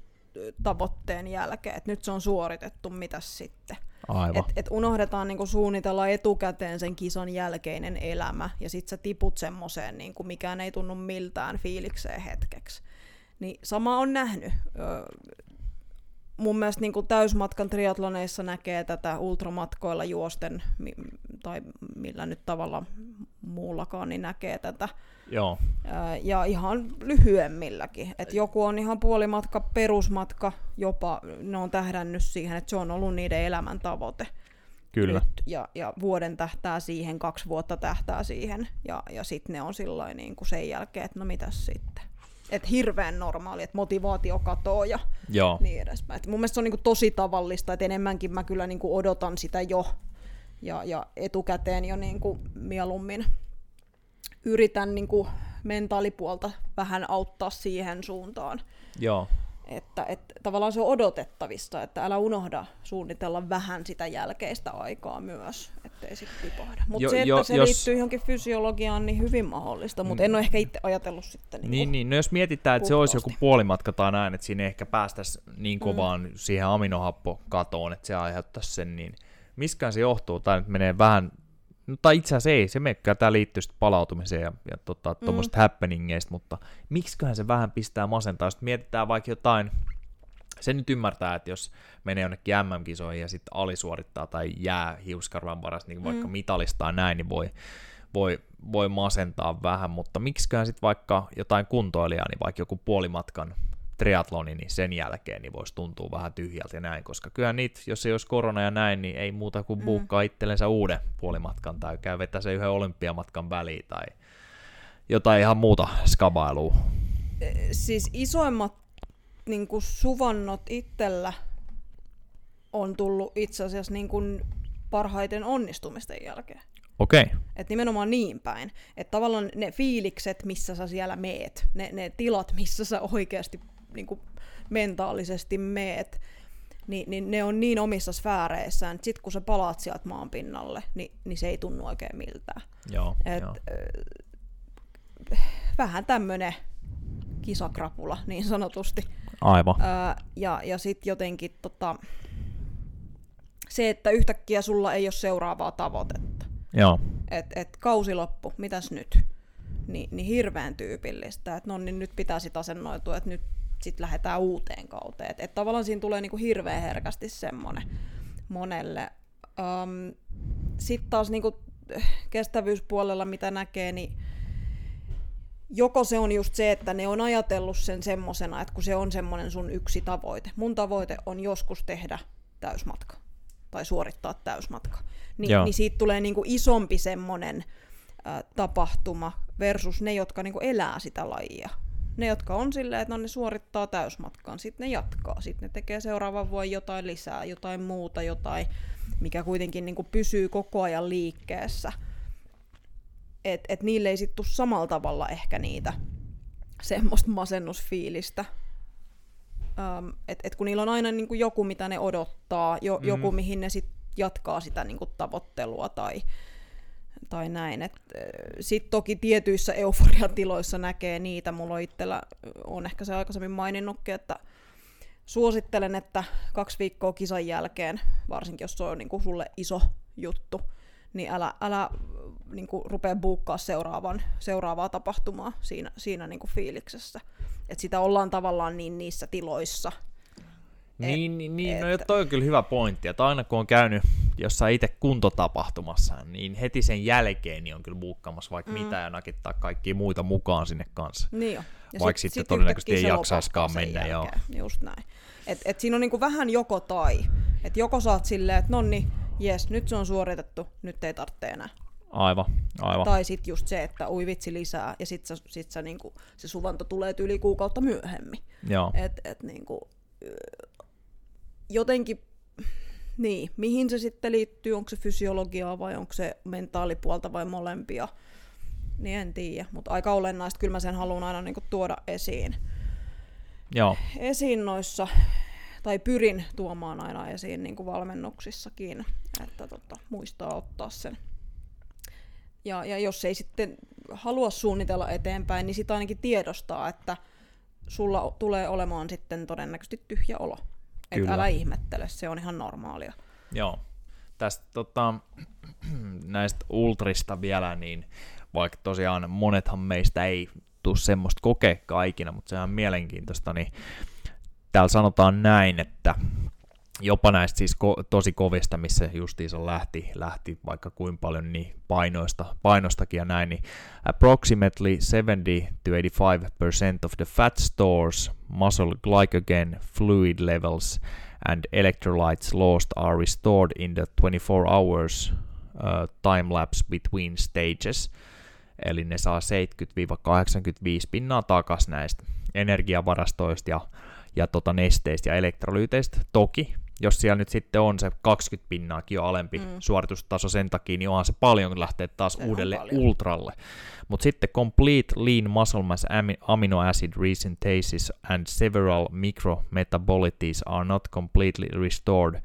Speaker 2: tavoitteen jälkeen, että nyt se on suoritettu, mitäs sitten.
Speaker 1: aivan.
Speaker 2: Et, et unohdetaan niin kuin suunnitella etukäteen sen kisan jälkeinen elämä, ja sit sä tiput semmoiseen, niin kuin mikään ei tunnu miltään fiilikseen hetkeksi. Niin sama on nähnyt. Öö, mun mielestä niin kuin täysmatkan triatloneissa näkee tätä ultramatkoilla juosten, mi- tai millä nyt tavalla muullakaan, niin näkee tätä.
Speaker 1: Joo,
Speaker 2: Ja ihan lyhyemmilläkin. Et joku on ihan puolimatka, perusmatka, jopa ne on tähdännyt siihen, että se on ollut niiden elämän tavoite.
Speaker 1: kyllä.
Speaker 2: Nyt, ja, ja vuoden tähtää siihen, kaksi vuotta tähtää siihen, ja, ja sitten ne on sillä niin kuin sen jälkeen, että no mitäs sitten. Et hirveän normaali, että motivaatio katoo ja
Speaker 1: Joo,
Speaker 2: niin edespäin. Et mun mielestä se on niin kuin tosi tavallista, että enemmänkin mä kyllä niin kuin odotan sitä jo, ja, ja etukäteen jo niin kuin mieluummin yritän niin kuin mentaalipuolta vähän auttaa siihen suuntaan.
Speaker 1: joo,
Speaker 2: Että, että tavallaan se on odotettavissa, että älä unohda suunnitella vähän sitä jälkeistä aikaa myös, ettei sitten tipahda. Mutta se, että
Speaker 1: jo-
Speaker 2: se
Speaker 1: jos-
Speaker 2: liittyy johonkin fysiologiaan, niin hyvin mahdollista, mutta en ole ehkä itse ajatellut sitten. Niin,
Speaker 1: Niin, niin, no jos mietitään, että se olisi joku puolimatka tai näin, että siinä ehkä päästäisi niin kovaan mm. siihen aminohappokatoon, että se aiheuttaisi sen, niin miskään se johtuu, tai nyt menee vähän, no, tai itse asiassa ei, se meikkää, tämä liittyy sitten palautumiseen ja, ja tota, tuommoista happeningeista, mutta miksiköhän se vähän pistää masentaa, jos mietitään vaikka jotain, se nyt ymmärtää, että jos menee jonnekin MM-kisoihin ja sitten alisuorittaa tai jää hiuskarvan paras, niin vaikka mm. mitalistaa näin, niin voi, voi, voi masentaa vähän, mutta miksiköhän sitten vaikka jotain kuntoilijaa, niin vaikka joku puolimatkan triatloni, niin sen jälkeen niin voisi tuntua vähän tyhjältä ja näin, koska kyllä niitä, jos ei olisi korona ja näin, niin ei muuta kuin buukkaa itsellensä uuden puolimatkan tai käy vetää se yhden olympiamatkan väliin tai jotain ihan muuta skabailua.
Speaker 2: Siis isoimmat niin kuin suvannot itsellä on tullut itse asiassa niin kuin parhaiten onnistumisten jälkeen.
Speaker 1: Okei, okay.
Speaker 2: Et nimenomaan niin päin. Että tavallaan ne fiilikset, missä sä siellä meet, ne, ne tilat, missä sä oikeasti niin kuin mentaalisesti meet, niin, niin ne on niin omissa sfääreissään, että sit kun sä palaat sieltä maan pinnalle, niin, niin se ei tunnu oikein miltään.
Speaker 1: joo,
Speaker 2: Et,
Speaker 1: joo.
Speaker 2: ö, vähän tämmönen kisakrapula niin sanotusti.
Speaker 1: Aivan.
Speaker 2: Ää, ja ja sitten jotenkin tota, se, että yhtäkkiä sulla ei ole seuraavaa tavoitetta.
Speaker 1: Joo.
Speaker 2: Et, et kausi loppu, mitäs nyt? Ni, niin hirveän tyypillistä, että no niin nyt pitää sitten asennoitua, että nyt sitten lähdetään uuteen kauteen. Että et tavallaan siinä tulee niinku hirveän herkästi semmoinen monelle. Um, sitten taas niinku kestävyyspuolella, mitä näkee, niin joko se on just se, että ne on ajatellut sen semmosena, että kun se on semmoinen sun yksi tavoite. Mun tavoite on joskus tehdä täysmatka tai suorittaa täysmatka. Ni, niin siitä tulee niinku isompi semmoinen tapahtuma versus ne, jotka niinku elää sitä lajia. Ne, jotka on silleen, että no ne suorittaa täysmatkan, sitten ne jatkaa, sitten ne tekee seuraavan vuoden jotain lisää, jotain muuta, jotain, mikä kuitenkin niinku pysyy koko ajan liikkeessä. Että et niille ei sitten tule samalla tavalla ehkä niitä semmoista masennusfiilistä. Um, et, et kun niillä on aina niinku joku, mitä ne odottaa, jo, mm. joku, mihin ne sitten jatkaa sitä niinku tavoittelua tai, tai näin. Sitten toki tietyissä euforiatiloissa näkee niitä. Mulla on itsellä, on ehkä se aikaisemmin maininnutkin, että suosittelen, että kaksi viikkoa kisan jälkeen, varsinkin jos se on niin kuin sulle iso juttu, niin älä, älä niin kuin rupea buukkaa seuraavan, seuraavaa tapahtumaa siinä, siinä niin kuin fiiliksessä. Et sitä ollaan tavallaan niin niissä tiloissa,
Speaker 1: niin, niin, niin no toi on kyllä hyvä pointti, että aina kun on käynyt jossain itse kuntotapahtumassa, niin heti sen jälkeen niin on kyllä buukkaamassa vaikka mm. mitä ja nakittaa kaikkia muita mukaan sinne kanssa.
Speaker 2: Niin jo.
Speaker 1: Ja vaikka sit, sitten sit todennäköisesti ei jaksaiskaan mennä. Joo.
Speaker 2: Just näin. Et, et siinä on niinku vähän joko tai. Et joko saat silleen, että no niin, jes, nyt se on suoritettu, nyt ei tarvitse enää.
Speaker 1: Aivan, aivan.
Speaker 2: Tai sitten just se, että ui vitsi lisää, ja sitten sit sä, niinku, se suvanto tulee yli kuukautta myöhemmin.
Speaker 1: Joo.
Speaker 2: Et, et niinku, jotenkin, niin, mihin se sitten liittyy, onko se fysiologiaa vai onko se mentaalipuolta vai molempia, niin en tiedä, mutta aika olennaista, kyllä mä sen haluan aina niinku tuoda esiin.
Speaker 1: Joo.
Speaker 2: Esiin noissa, tai pyrin tuomaan aina esiin niin kuin valmennuksissakin, että tota, muistaa ottaa sen. Ja, ja jos ei sitten halua suunnitella eteenpäin, niin sitä ainakin tiedostaa, että sulla tulee olemaan sitten todennäköisesti tyhjä olo. Että älä ihmettele, se on ihan normaalia.
Speaker 1: Joo. Tästä tota, näistä ultrista vielä, niin vaikka tosiaan monethan meistä ei tule semmoista kokea kaikina, mutta sehän on mielenkiintoista, niin täällä sanotaan näin, että jopa näistä siis ko- tosi kovista, missä justiinsa lähti, lähti vaikka kuin paljon niin painoista, painostakin ja näin, niin approximately 70-85% of the fat stores, muscle glycogen, fluid levels and electrolytes lost are restored in the 24 hours uh, time lapse between stages. Eli ne saa 70-85 pinnaa takas näistä energiavarastoista ja, ja tota nesteistä ja elektrolyyteistä. Toki jos siellä nyt sitten on se 20 pinnaakin jo alempi mm. suoritustaso sen takia, niin onhan se paljon, kun lähtee taas se uudelle ultralle. Mutta sitten complete lean muscle mass amino acid resynthesis and several micrometabolites are not completely restored, uh,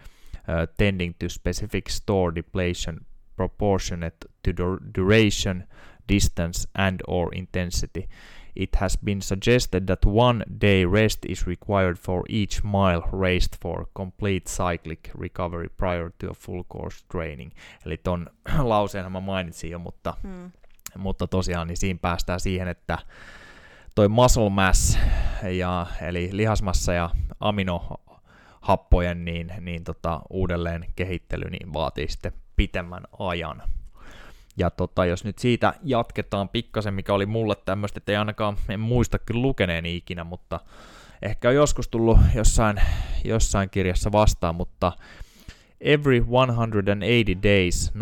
Speaker 1: tending to specific store depletion proportionate to the duration, distance and or intensity it has been suggested that one day rest is required for each mile raced for complete cyclic recovery prior to a full course training. Eli ton lauseen mä mainitsin jo, mutta, hmm. mutta tosiaan niin siinä päästään siihen, että toi muscle mass, ja, eli lihasmassa ja aminohappojen niin, niin tota, uudelleen kehittely niin vaatii sitten pitemmän ajan. Ja tota, jos nyt siitä jatketaan pikkasen, mikä oli mulle tämmöistä, että ei ainakaan, en muista kyllä lukeneeni ikinä, mutta ehkä on joskus tullut jossain, jossain kirjassa vastaan, mutta every 180 days, 98%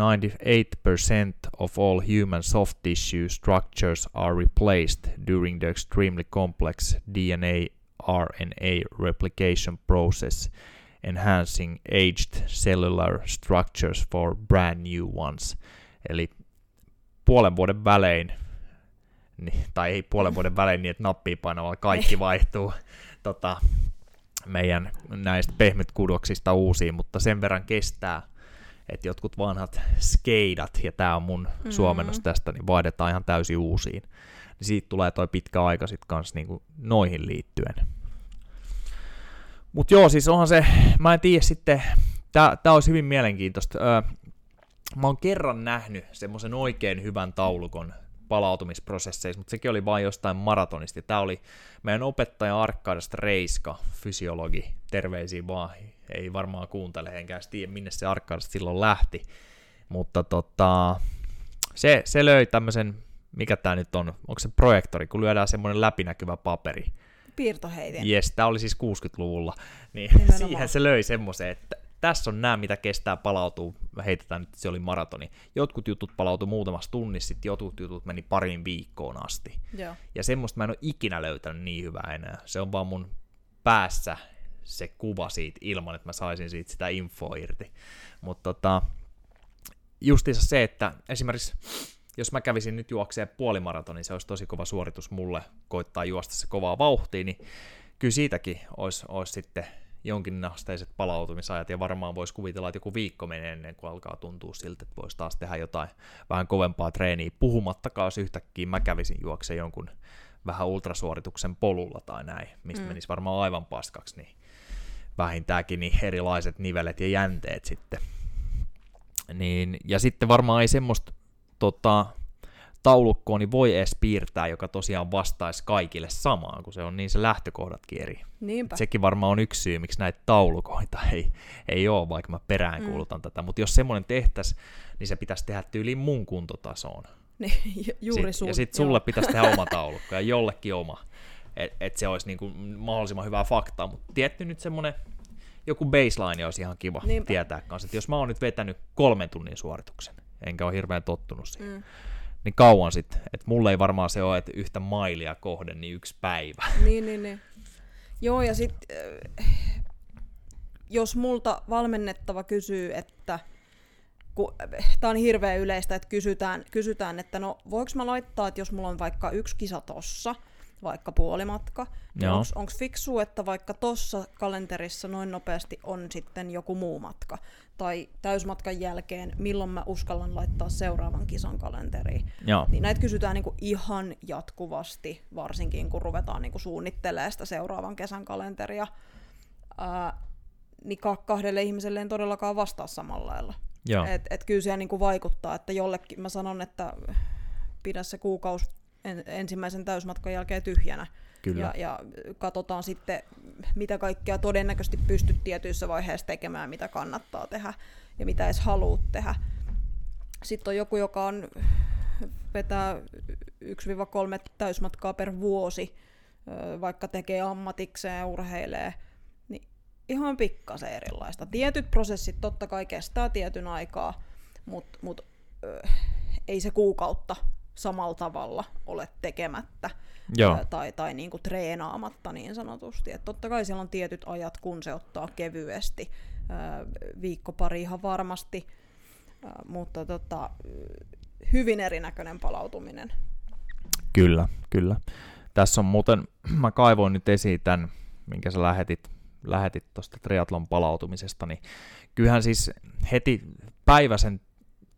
Speaker 1: of all human soft tissue structures are replaced during the extremely complex DNA RNA replication process, enhancing aged cellular structures for brand new ones. Eli puolen vuoden välein, niin, tai ei puolen vuoden välein niin, että nappia painavalla kaikki vaihtuu tota, meidän näistä pehmytkudoksista uusiin, mutta sen verran kestää, että jotkut vanhat skeidat, ja tämä on mun mm-hmm. suomennos tästä, niin vaihdetaan ihan täysin uusiin. Niin siitä tulee toi pitkä aika sitten kanssa niinku noihin liittyen. Mutta joo, siis onhan se, mä en tiedä sitten, tää olisi hyvin mielenkiintoista. Öö, mä oon kerran nähnyt semmoisen oikein hyvän taulukon palautumisprosesseissa, mutta sekin oli vain jostain maratonista. Tämä oli meidän opettaja Arkkaadasta Reiska, fysiologi, terveisiä vaan, ei varmaan kuuntele, enkä tiedä minne se Arkkaadasta silloin lähti, mutta tota, se, se löi tämmöisen, mikä tämä nyt on, onko se projektori, kun lyödään semmoinen läpinäkyvä paperi.
Speaker 2: Piirtoheitin.
Speaker 1: Jes, tämä oli siis 60-luvulla, niin
Speaker 2: Nimenomaan.
Speaker 1: siihen se löi semmoisen, että tässä on nämä, mitä kestää palautuu, heitetään nyt, että se oli maratoni. Jotkut jutut palautu muutamassa tunnissa, sitten jotkut jutut meni parin viikkoon asti.
Speaker 2: Joo.
Speaker 1: Ja semmoista mä en ole ikinä löytänyt niin hyvää enää. Se on vaan mun päässä se kuva siitä ilman, että mä saisin siitä sitä infoa irti. Mutta tota, justiinsa se, että esimerkiksi jos mä kävisin nyt juokseen puolimaratonin, niin se olisi tosi kova suoritus mulle koittaa juosta se kovaa vauhtia, niin kyllä siitäkin olisi, olisi sitten jonkinasteiset palautumisajat, ja varmaan voisi kuvitella, että joku viikko menee ennen kuin alkaa tuntua siltä, että voisi taas tehdä jotain vähän kovempaa treeniä, puhumattakaan, jos yhtäkkiä mä kävisin juokseen jonkun vähän ultrasuorituksen polulla tai näin, mistä mm. menisi varmaan aivan paskaksi, niin vähintäänkin niin erilaiset nivelet ja jänteet sitten. Niin, ja sitten varmaan ei semmoista tota, taulukkoa niin voi edes piirtää, joka tosiaan vastaisi kaikille samaan, kun se on niin se lähtökohdatkin eri.
Speaker 2: Niinpä.
Speaker 1: Sekin varmaan on yksi syy, miksi näitä taulukoita ei, ei ole, vaikka mä peräänkuulutan mm. tätä. Mutta jos semmoinen tehtäisiin, niin se pitäisi tehdä tyyliin mun kuntotasoon.
Speaker 2: Niin, ju- juuri
Speaker 1: Sit,
Speaker 2: sun.
Speaker 1: ja sitten sulle joo. pitäisi tehdä oma taulukko ja jollekin oma. Että et se olisi niinku mahdollisimman hyvää faktaa. Mutta tietty nyt semmoinen joku baseline olisi ihan kiva
Speaker 2: Niinpä.
Speaker 1: tietää kanssa. Että jos mä oon nyt vetänyt kolmen tunnin suorituksen, enkä ole hirveän tottunut siihen,
Speaker 2: Mm.
Speaker 1: Niin kauan sitten. Että mulle ei varmaan se ole, että yhtä mailia kohden, niin yksi päivä.
Speaker 2: Niin, niin, niin. Joo, ja sitten jos multa valmennettava kysyy, että kun tämä on hirveän yleistä, että kysytään, kysytään, että no voiko mä laittaa, että jos mulla on vaikka yksi kisa tossa, vaikka puolimatka, niin onko fiksu, että vaikka tossa kalenterissa noin nopeasti on sitten joku muu matka, tai täysmatkan jälkeen, milloin mä uskallan laittaa seuraavan kisan kalenteriin.
Speaker 1: Joo.
Speaker 2: Niin näitä kysytään niinku ihan jatkuvasti, varsinkin kun ruvetaan niinku suunnittelemaan sitä seuraavan kesän kalenteria. Ää, niin ka- kahdelle ihmiselle en todellakaan vastaa samalla lailla.
Speaker 1: Joo.
Speaker 2: Et, et kyllä se niinku vaikuttaa, että jollekin mä sanon, että pidä se kuukausi en, ensimmäisen täysmatkan jälkeen tyhjänä.
Speaker 1: Kyllä.
Speaker 2: Ja, ja katsotaan sitten, mitä kaikkea todennäköisesti pystyt tietyissä vaiheissa tekemään, mitä kannattaa tehdä ja mitä edes haluat tehdä. Sitten on joku, joka on, vetää 1-3 täysmatkaa per vuosi, vaikka tekee ammatikseen ja urheilee, niin ihan pikkasen erilaista. Tietyt prosessit totta kai kestää tietyn aikaa, mutta mut, ö, ei se kuukautta samalla tavalla ole tekemättä
Speaker 1: Joo.
Speaker 2: ää, tai, tai niinku treenaamatta niin sanotusti. Et totta kai siellä on tietyt ajat, kun se ottaa kevyesti, ää, viikko pari ihan varmasti, ää, mutta tota, hyvin erinäköinen palautuminen.
Speaker 1: Kyllä, kyllä. Tässä on muuten, mä kaivoin nyt esiin tämän, minkä sä lähetit, lähetit tuosta triatlon palautumisesta, niin kyllähän siis heti päiväsen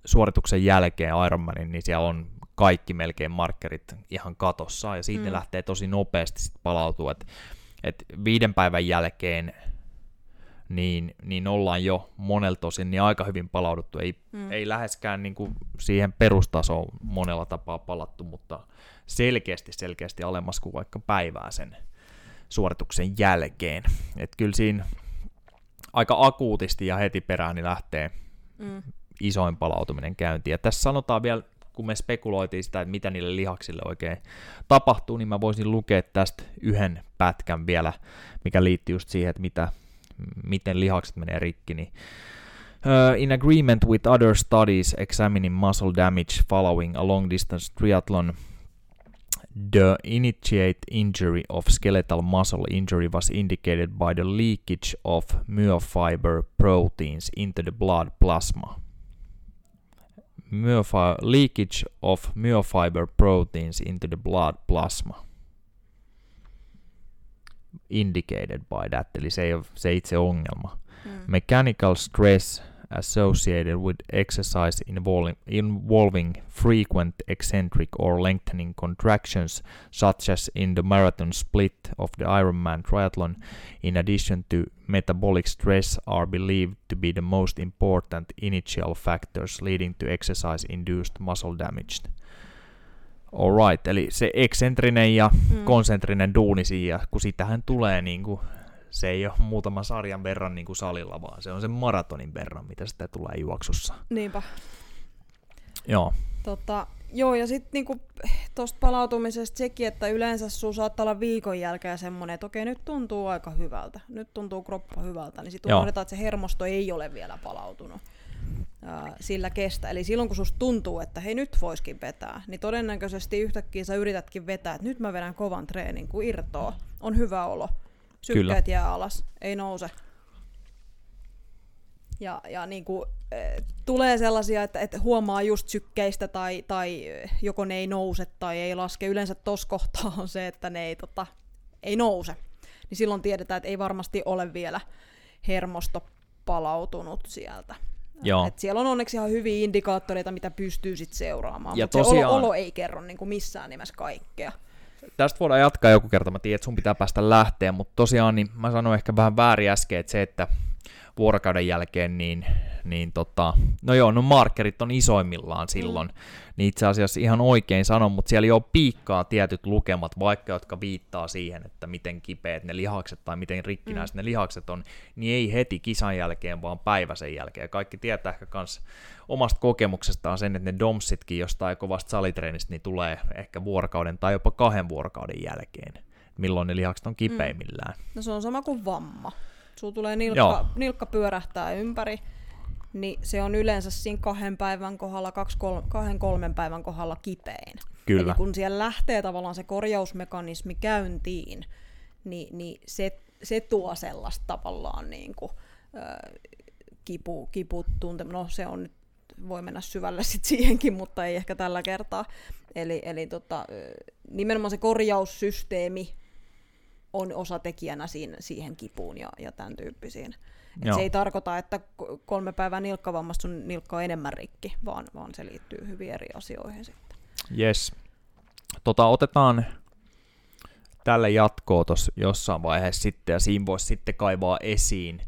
Speaker 1: suorituksen jälkeen Ironmanin, niin siellä on kaikki melkein markkerit ihan katossa, ja siitä mm. lähtee tosi nopeasti sit palautua, että et viiden päivän jälkeen niin, niin ollaan jo monelta osin niin aika hyvin palauduttu. Ei.
Speaker 2: Mm.
Speaker 1: ei läheskään niin kuin siihen perustasoon monella tapaa palattu, mutta selkeästi, selkeästi alemmas kuin vaikka päivää sen suorituksen jälkeen. Et kyllä siinä aika akuutisti ja heti perään niin lähtee
Speaker 2: Mm.
Speaker 1: isoin palautuminen käyntiin. Ja tässä sanotaan vielä, kun me spekuloitiin sitä, että mitä niille lihaksille oikein tapahtuu, niin mä voisin lukea tästä yhden pätkän vielä, mikä liittyy just siihen, että mitä, miten lihakset menee rikki. Niin, uh, in agreement with other studies examining muscle damage following a long distance triathlon, the initiate injury of skeletal muscle injury was indicated by the leakage of myofiber proteins into the blood plasma. Myofi- leakage of myofiber proteins into the blood plasma. Indicated by that, eli se ei ole se itse ongelma.
Speaker 2: Mm.
Speaker 1: Mechanical stress associated with exercise involving, involving frequent eccentric or lengthening contractions, such as in the marathon split of the Ironman triathlon, in addition to metabolic stress, are believed to be the most important initial factors leading to exercise-induced muscle damage. Alright, eli se eksentrinen ja mm. konsentrinen duuni siinä, kun sitähän tulee niin kuin se ei ole muutama sarjan verran niin kuin salilla, vaan se on sen maratonin verran, mitä sitä tulee juoksussa.
Speaker 2: Niinpä.
Speaker 1: Joo.
Speaker 2: Tota, joo, ja sitten niinku, tuosta palautumisesta sekin, että yleensä sun saattaa olla viikon jälkeen semmoinen, että okei, nyt tuntuu aika hyvältä, nyt tuntuu kroppa hyvältä, niin sitten unohdetaan, että se hermosto ei ole vielä palautunut ää, sillä kestä. Eli silloin kun susta tuntuu, että hei nyt voiskin vetää, niin todennäköisesti yhtäkkiä sä yritätkin vetää, että nyt mä vedän kovan treenin, kun irtoaa, on hyvä olo sykkeet Kyllä. jää alas, ei nouse. Ja, ja niin kuin, e, tulee sellaisia, että, että huomaa just sykkeistä tai, tai joko ne ei nouse tai ei laske. Yleensä tuossa kohtaa on se, että ne ei, tota, ei nouse. Niin silloin tiedetään, että ei varmasti ole vielä hermosto palautunut sieltä. Joo. Et siellä on onneksi ihan hyviä indikaattoreita, mitä pystyy sit seuraamaan, mutta tosiaan... se olo, olo ei kerro niin kuin missään nimessä kaikkea
Speaker 1: tästä voidaan jatkaa joku kerta, mä tiedän, että sun pitää päästä lähteen, mutta tosiaan niin mä sanoin ehkä vähän väärin äsken, että se, että vuorokauden jälkeen, niin, niin tota, no joo, no markerit on isoimmillaan silloin, mm. niin itse asiassa ihan oikein sanon, mutta siellä jo piikkaa tietyt lukemat, vaikka jotka viittaa siihen, että miten kipeät ne lihakset tai miten rikkinäiset mm. ne lihakset on, niin ei heti kisan jälkeen, vaan päivä sen jälkeen. Kaikki tietää ehkä kans omasta kokemuksestaan sen, että ne domsitkin jostain kovasta salitreenistä niin tulee ehkä vuorokauden tai jopa kahden vuorokauden jälkeen, milloin ne lihakset on kipeimmillään. Mm.
Speaker 2: No se on sama kuin vamma sulla tulee nilkka, nilkka pyörähtää ympäri, niin se on yleensä siinä kahden päivän kohdalla, kaksi, kol, kahden kolmen päivän kohdalla kipein.
Speaker 1: Kyllä.
Speaker 2: Eli kun siellä lähtee tavallaan se korjausmekanismi käyntiin, niin, niin se, se tuo sellaista tavallaan niin kuin, äh, kipu, kipu tunte. No se on nyt, voi mennä syvälle sit siihenkin, mutta ei ehkä tällä kertaa. Eli, eli tota, nimenomaan se korjaussysteemi on osatekijänä siinä, siihen kipuun ja, ja tämän tyyppisiin. Et se ei tarkoita, että kolme päivää nilkkavammasta sun nilkka on enemmän rikki, vaan, vaan se liittyy hyvin eri asioihin sitten.
Speaker 1: Yes. Tota, otetaan tälle jatkoa tuossa jossain vaiheessa sitten, ja siinä voisi sitten kaivaa esiin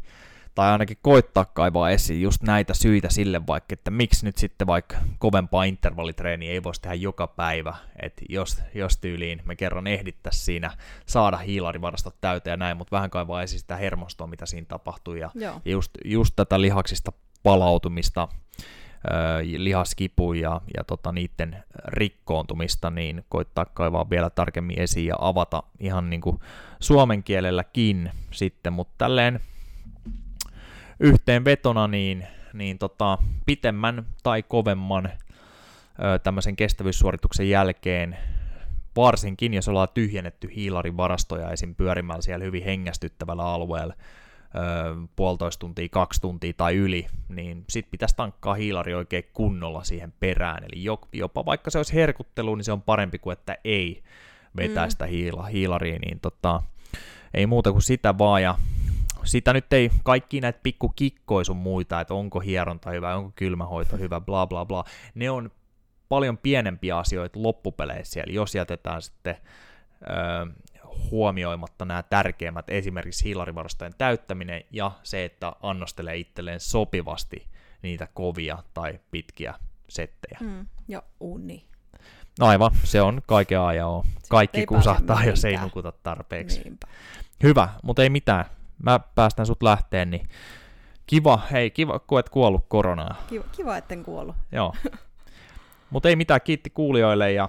Speaker 1: tai ainakin koittaa kaivaa esiin just näitä syitä sille vaikka, että miksi nyt sitten vaikka kovempaa intervallitreeniä ei voisi tehdä joka päivä, että jos, jos tyyliin me kerran ehdittäisiin siinä saada hiilarivarastot täyteen ja näin, mutta vähän kaivaa esiin sitä hermostoa, mitä siinä tapahtuu ja, ja just, just tätä lihaksista palautumista, lihaskipu ja, ja tota, niiden rikkoontumista, niin koittaa kaivaa vielä tarkemmin esiin ja avata ihan niin kuin suomen kielelläkin sitten, mutta tälleen yhteenvetona niin, niin tota, pitemmän tai kovemman ö, tämmöisen kestävyyssuorituksen jälkeen, varsinkin jos ollaan tyhjennetty hiilarin varastoja esim. pyörimällä siellä hyvin hengästyttävällä alueella, ö, puolitoista tuntia, kaksi tuntia tai yli, niin sit pitäisi tankkaa hiilari oikein kunnolla siihen perään. Eli jopa vaikka se olisi herkuttelu, niin se on parempi kuin että ei vetää mm. sitä hiila, hiilariin, niin tota, ei muuta kuin sitä vaan, ja sitä nyt ei kaikki näitä pikku kikkoisun muita, että onko hieronta hyvä, onko kylmähoito hyvä, bla bla bla, ne on paljon pienempiä asioita loppupeleissä, eli jos jätetään sitten öö, huomioimatta nämä tärkeimmät, esimerkiksi hiilarivarastojen täyttäminen ja se, että annostelee itselleen sopivasti niitä kovia tai pitkiä settejä.
Speaker 2: Mm, ja uni.
Speaker 1: No aivan, se on kaiken ajan Kaikki kusahtaa, jos ei nukuta tarpeeksi. Niinpä. Hyvä, mutta ei mitään mä päästän sut lähteen, niin kiva, hei, kiva, kun et kuollut koronaa.
Speaker 2: Kiva, kiva etten kuollut.
Speaker 1: Joo. Mutta ei mitään, kiitti kuulijoille ja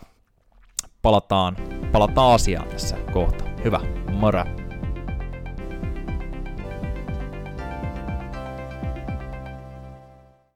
Speaker 1: palataan, palataan asiaan tässä kohta. Hyvä, moro.